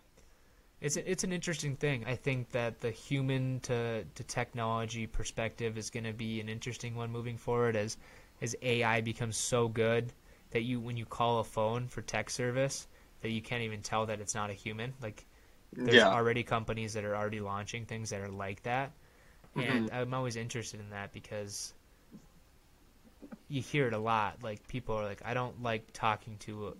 it's a, it's an interesting thing. I think that the human to, to technology perspective is going to be an interesting one moving forward as as AI becomes so good that you when you call a phone for tech service that you can't even tell that it's not a human. Like there's yeah. already companies that are already launching things that are like that. Mm-hmm. And I'm always interested in that because you hear it a lot. Like people are like, I don't like talking to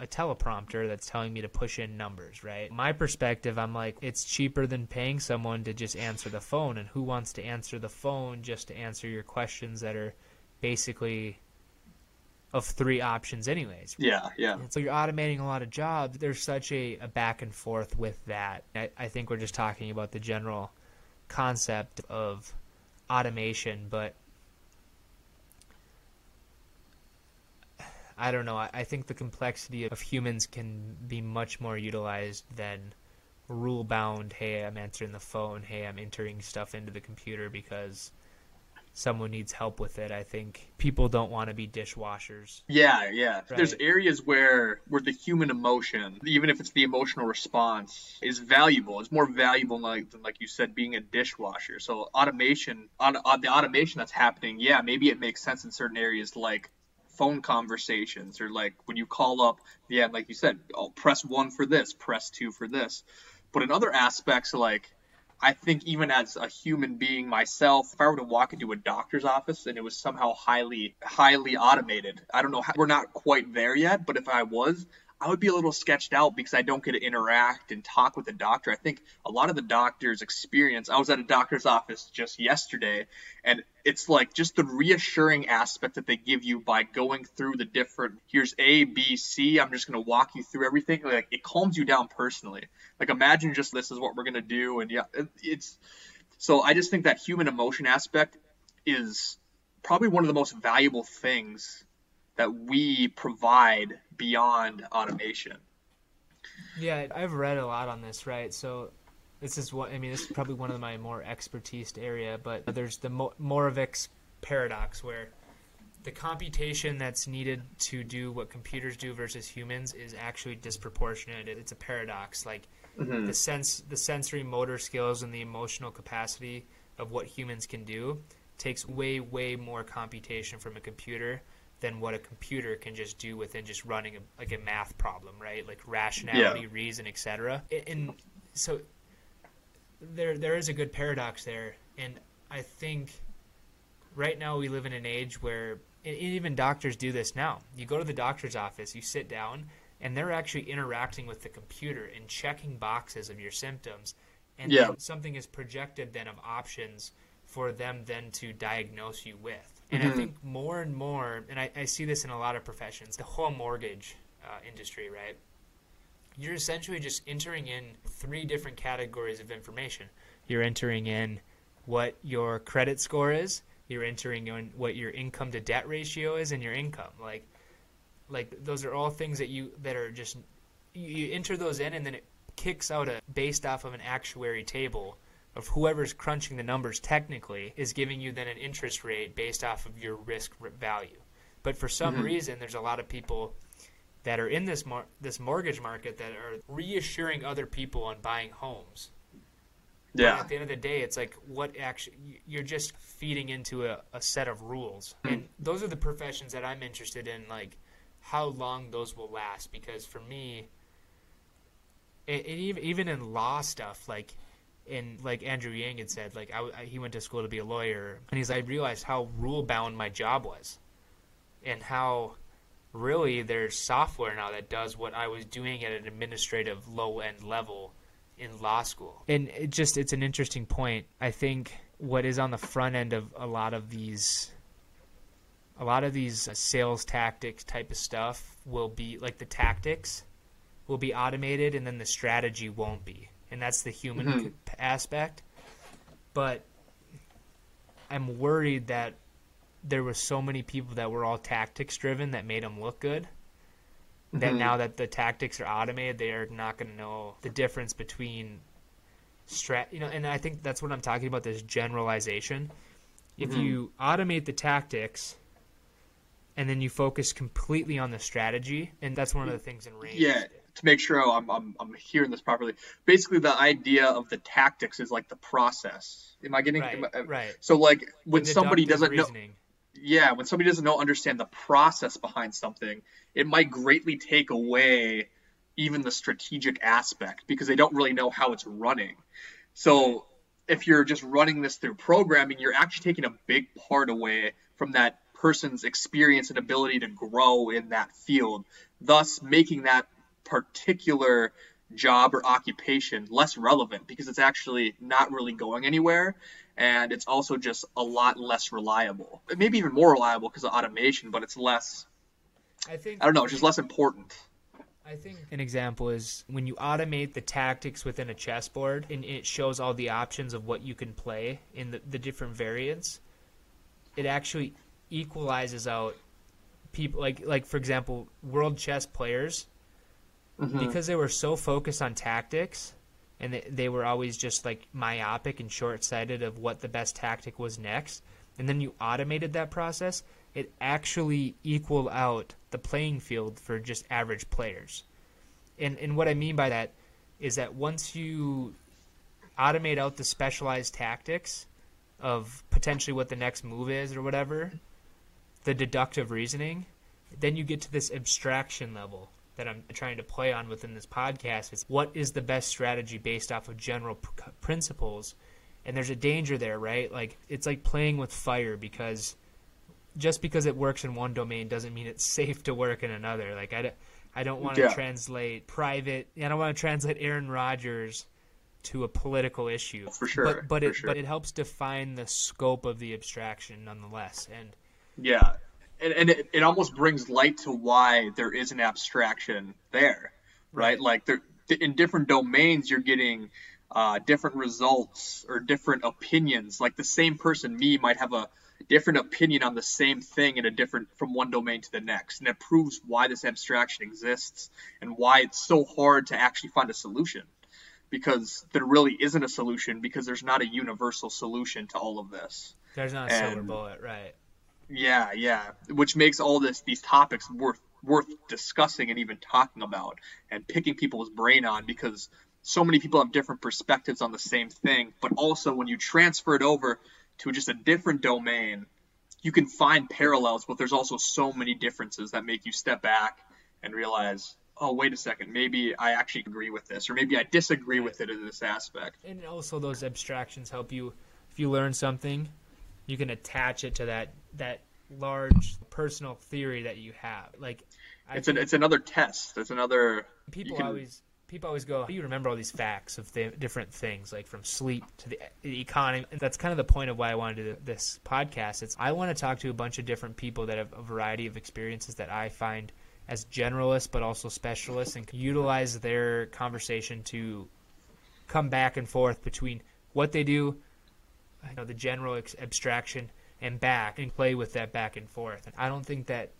a teleprompter that's telling me to push in numbers, right? My perspective, I'm like, it's cheaper than paying someone to just answer the phone. And who wants to answer the phone just to answer your questions that are basically of three options anyways. Yeah, yeah. And so you're automating a lot of jobs. There's such a, a back and forth with that. I, I think we're just talking about the general concept of automation, but I don't know. I, I think the complexity of humans can be much more utilized than rule bound, hey, I'm answering the phone, hey, I'm entering stuff into the computer because someone needs help with it. I think people don't want to be dishwashers. Yeah, yeah. Right. There's areas where where the human emotion, even if it's the emotional response, is valuable. It's more valuable like, than like you said being a dishwasher. So automation on, on the automation that's happening, yeah, maybe it makes sense in certain areas like phone conversations or like when you call up, yeah, like you said, oh, press 1 for this, press 2 for this. But in other aspects like I think even as a human being myself, if I were to walk into a doctor's office and it was somehow highly, highly automated, I don't know how, we're not quite there yet, but if I was, I would be a little sketched out because I don't get to interact and talk with the doctor. I think a lot of the doctors experience. I was at a doctor's office just yesterday, and it's like just the reassuring aspect that they give you by going through the different. Here's A, B, C. I'm just gonna walk you through everything. Like it calms you down personally. Like imagine just this is what we're gonna do, and yeah, it's. So I just think that human emotion aspect is probably one of the most valuable things that we provide beyond automation. Yeah, I've read a lot on this, right? So this is what I mean. This is probably one of my more expertise area, but there's the Mo- Moravec's paradox where the computation that's needed to do what computers do versus humans is actually disproportionate. It's a paradox. Like mm-hmm. the sense, the sensory motor skills and the emotional capacity of what humans can do takes way, way more computation from a computer than what a computer can just do within just running a, like a math problem, right? Like rationality, yeah. reason, etc. And so there there is a good paradox there, and I think right now we live in an age where and even doctors do this now. You go to the doctor's office, you sit down, and they're actually interacting with the computer and checking boxes of your symptoms, and yeah. something is projected then of options for them then to diagnose you with. And mm-hmm. I think more and more, and I, I, see this in a lot of professions, the whole mortgage uh, industry, right? You're essentially just entering in three different categories of information. You're entering in what your credit score is. You're entering in what your income to debt ratio is, and your income. Like, like those are all things that you that are just you enter those in, and then it kicks out a based off of an actuary table of whoever's crunching the numbers technically is giving you then an interest rate based off of your risk value. But for some mm-hmm. reason, there's a lot of people that are in this mar- this mortgage market that are reassuring other people on buying homes. Yeah. But at the end of the day, it's like what actually you're just feeding into a, a set of rules, mm-hmm. and those are the professions that I'm interested in. Like how long those will last, because for me, it, it, even in law stuff, like and like Andrew Yang had said, like I, I, he went to school to be a lawyer, and he's like, I realized how rule bound my job was, and how really there's software now that does what I was doing at an administrative low end level in law school. And it just it's an interesting point. I think what is on the front end of a lot of these a lot of these uh, sales tactics type of stuff will be like the tactics will be automated and then the strategy won't be and that's the human mm-hmm. aspect. But I'm worried that there were so many people that were all tactics driven that made them look good. Mm-hmm. That now that the tactics are automated, they are not going to know the difference between strat. You know, and I think that's what I'm talking about. This generalization. If mm-hmm. you automate the tactics, and then you focus completely on the strategy, and that's one of the things in range. Yeah, to make sure I'm, I'm, I'm hearing this properly. Basically, the idea of the tactics is like the process. Am I getting right? I, right. So like when somebody doesn't reasoning. know, yeah, when somebody doesn't know understand the process behind something, it might greatly take away even the strategic aspect because they don't really know how it's running. So if you're just running this through programming, you're actually taking a big part away from that person's experience and ability to grow in that field, thus making that particular job or occupation less relevant because it's actually not really going anywhere and it's also just a lot less reliable maybe even more reliable because of automation but it's less I think I don't know, it's just less important. I think an example is when you automate the tactics within a chessboard and it shows all the options of what you can play in the, the different variants, it actually equalizes out people like like for example, world chess players Mm-hmm. because they were so focused on tactics and they, they were always just like myopic and short-sighted of what the best tactic was next and then you automated that process it actually equaled out the playing field for just average players and and what i mean by that is that once you automate out the specialized tactics of potentially what the next move is or whatever the deductive reasoning then you get to this abstraction level that I'm trying to play on within this podcast is what is the best strategy based off of general pr- principles? And there's a danger there right? Like it's like playing with fire because just because it works in one domain doesn't mean it's safe to work in another. Like i, d- I don't want to Yeah. translate private i don't want to translate aaron rodgers to a political issue. For sure, but but for it sure. but it helps define the scope of the abstraction nonetheless. And Yeah, and, and it, it almost brings light to why there is an abstraction there, right? Like there, in different domains, you're getting uh, different results or different opinions. Like the same person, me, might have a different opinion on the same thing in a different from one domain to the next, and it proves why this abstraction exists and why it's so hard to actually find a solution. Because there really isn't a solution because there's not a universal solution to all of this. there's not a silver And- bullet right Yeah, yeah. Which makes all this these topics worth worth discussing and even talking about and picking people's brain on because so many people have different perspectives on the same thing, but also when you transfer it over to just a different domain, you can find parallels, but there's also so many differences that make you step back and realize, oh, wait a second, maybe I actually agree with this, or maybe I disagree with it in this aspect. and also those abstractions help you if you learn something you can attach it to that that large personal theory that you have. Like I It's an it's another test. It's another people can- always people always go how do you remember all these facts of th- different things like from sleep to the, the economy? And that's kind of the point of why i wanted to do this podcast. It's i want to talk to a bunch of different people that have a variety of experiences that i find as generalists but also specialists and utilize their conversation to come back and forth between what they do you know the general ex- abstraction and back and play with that back and forth and i don't think that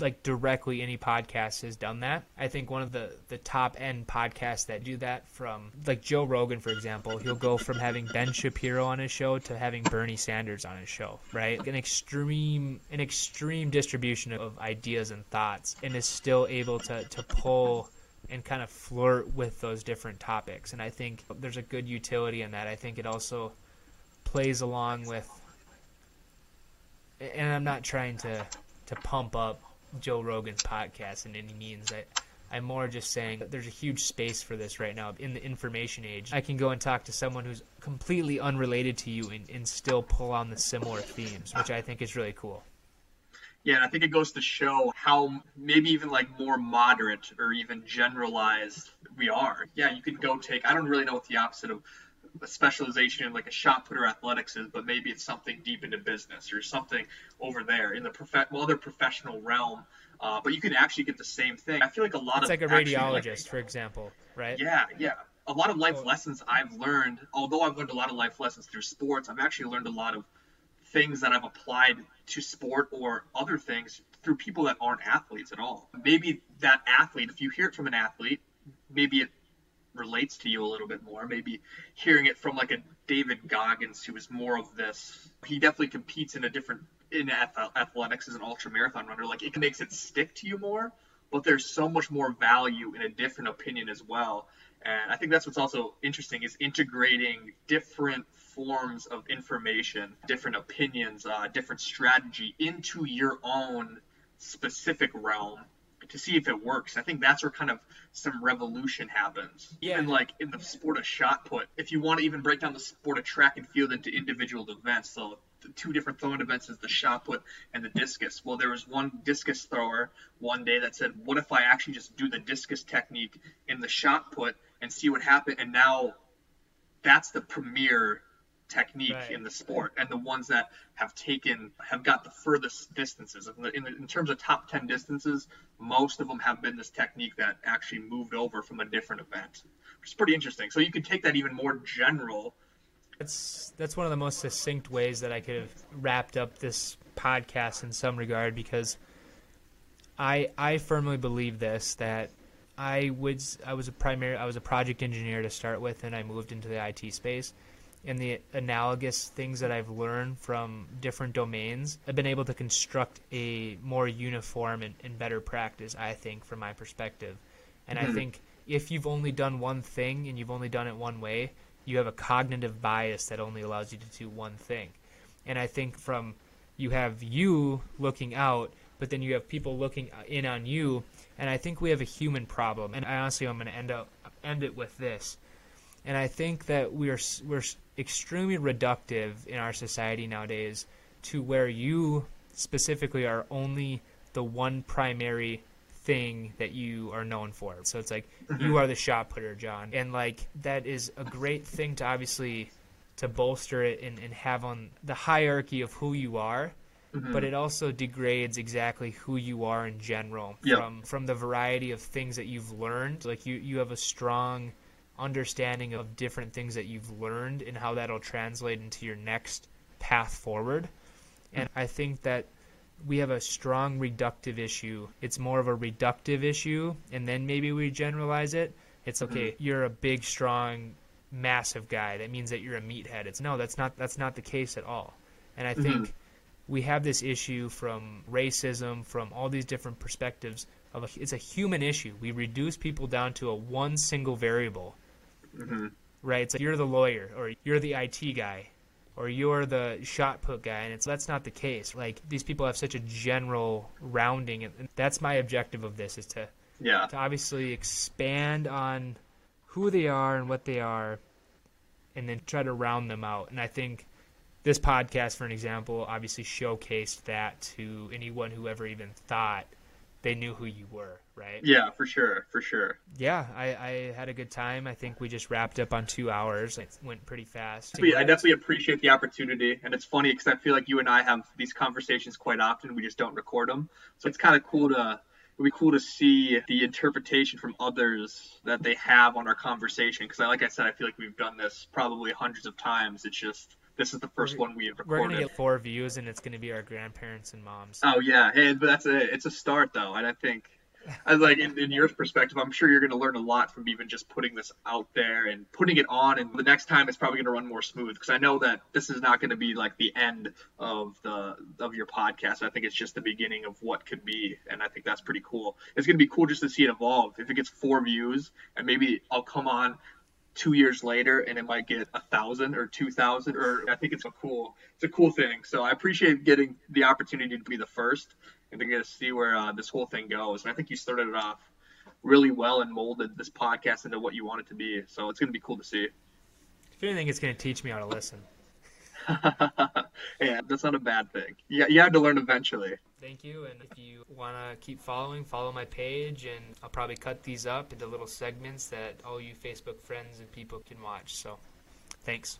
like directly any podcast has done that. I think one of the the top end podcasts that do that from like Joe Rogan for example, he'll go from having Ben Shapiro on his show to having Bernie Sanders on his show, right? An extreme an extreme distribution of ideas and thoughts and is still able to to pull and kind of flirt with those different topics. And I think there's a good utility in that. I think it also plays along with and I'm not trying to to pump up Joe Rogan's podcast in any means. I, I'm more just saying that there's a huge space for this right now in the information age. I can go and talk to someone who's completely unrelated to you and, and still pull on the similar themes, which I think is really cool. Yeah, and I think it goes to show how maybe even like more moderate or even generalized we are. Yeah, you could go take. I don't really know what the opposite of a specialization in like a shot putter athletics is, but maybe it's something deep into business or something over there in the prof- well, other professional realm. Uh, but you can actually get the same thing. I feel like a lot It's of like a actually, like- radiologist, for example, right? yeah, yeah. A lot of life Oh. lessons I've learned, although I've learned a lot of life lessons through sports, I've actually learned a lot of things that I've applied to sport or other things through people that aren't athletes at all. Maybe that athlete, if you hear it from an athlete, maybe it relates to you a little bit more. Maybe hearing it from like a David Goggins, who is more of this, he definitely competes in a different in athletics as an ultra marathon runner. Like it makes it stick to you more, but there's so much more value in a different opinion as well. And I think that's what's also interesting is integrating different forms of information, different opinions, uh, different strategy into your own specific realm to see if it works. I think that's where kind of some revolution happens. Yeah. Even like in the sport of shot put, if you want to even break down the sport of track and field into individual events, so the two different throwing events is the shot put and the discus. Well, there was one discus thrower one day that said, "What if I actually just do the discus technique in the shot put and see what happened?" And now that's the premier technique Right. in the sport and the ones that have taken have got the furthest distances. In, the, in, the, in terms of top 10 distances most of them have been this technique that actually moved over from a different event which is pretty interesting. So you could take that even more general. That's that's one of the most succinct ways that I could have wrapped up this podcast in some regard because I I firmly believe this that I was I was a primary I was a project engineer to start with and I moved into the IT space and the analogous things that I've learned from different domains I've been able to construct a more uniform and, and better practice I think from my perspective and I Mhm. think if you've only done one thing and you've only done it one way you have a cognitive bias that only allows you to do one thing and I think from you have you looking out, but then you have people looking in on you, and I think we have a human problem. And I honestly, I'm going to end up end it with this, and I think that we are we're extremely reductive in our society nowadays to where you specifically are only the one primary thing that you are known for. So it's like you mm-hmm. are the shot putter, Jon, and like that is a great thing to obviously to bolster it and, and have on the hierarchy of who you are mm-hmm. but it also degrades exactly who you are in general Yeah. from from the variety of things that you've learned like you you have a strong understanding of different things that you've learned and how that'll translate into your next path forward. And i think that we have a strong reductive issue. It's more of a reductive issue and then maybe we generalize it. It's mm-hmm. okay you're a big strong massive guy. That means that you're a meathead. It's no that's not that's not the case at all. And i mm-hmm. think we have this issue from racism, from all these different perspectives. Of a, it's a human issue. We reduce people down to a one single variable, hmm right? It's like you're the lawyer, or you're the IT guy, or you're the shot put guy, and it's that's not the case. Like these people have such a general rounding, and that's my objective of this is to yeah to obviously expand on who they are and what they are, and then try to round them out. And I think this podcast, for an example, obviously showcased that to anyone who ever even thought they knew who you were, right? yeah for sure for sure Yeah, I, I had a good time. I think we just wrapped up on two hours. It went pretty fast. Yeah, I definitely appreciate the opportunity, and it's funny because I feel like you and I have these conversations quite often. We just don't record them, so it's kind of cool to. It'd be cool to see the interpretation from others that they have on our conversation. Because, like I said, I feel like we've done this probably hundreds of times. It's just this is the 1st one we've recorded. We're gonna get four views, and it's gonna be our grandparents and moms. Oh yeah, hey, but that's a it's a start though, and I think, I like in, in your perspective, I'm sure you're going to learn a lot from even just putting this out there and putting it on, and the next time it's probably going to run more smooth because I know that this is not going to be like the end of the of your podcast. I think it's just the beginning of what could be, and I think that's pretty cool. It's going to be cool just to see it evolve. If it gets four views, and maybe I'll come on two years later and it might get a thousand or two thousand or I think it's a cool it's a cool thing. So I appreciate getting the opportunity to be the first and to get to see where uh, this whole thing goes. And I think you started it off really well and molded this podcast into what you want it to be. So it's gonna be cool to see. If anything, it's gonna teach me how to listen. yeah, that's not a bad thing. Yeah, you have to learn eventually. Thank you. And if you want to keep following, follow my page, and I'll probably cut these up into little segments that all you Facebook friends and people can watch. So, thanks.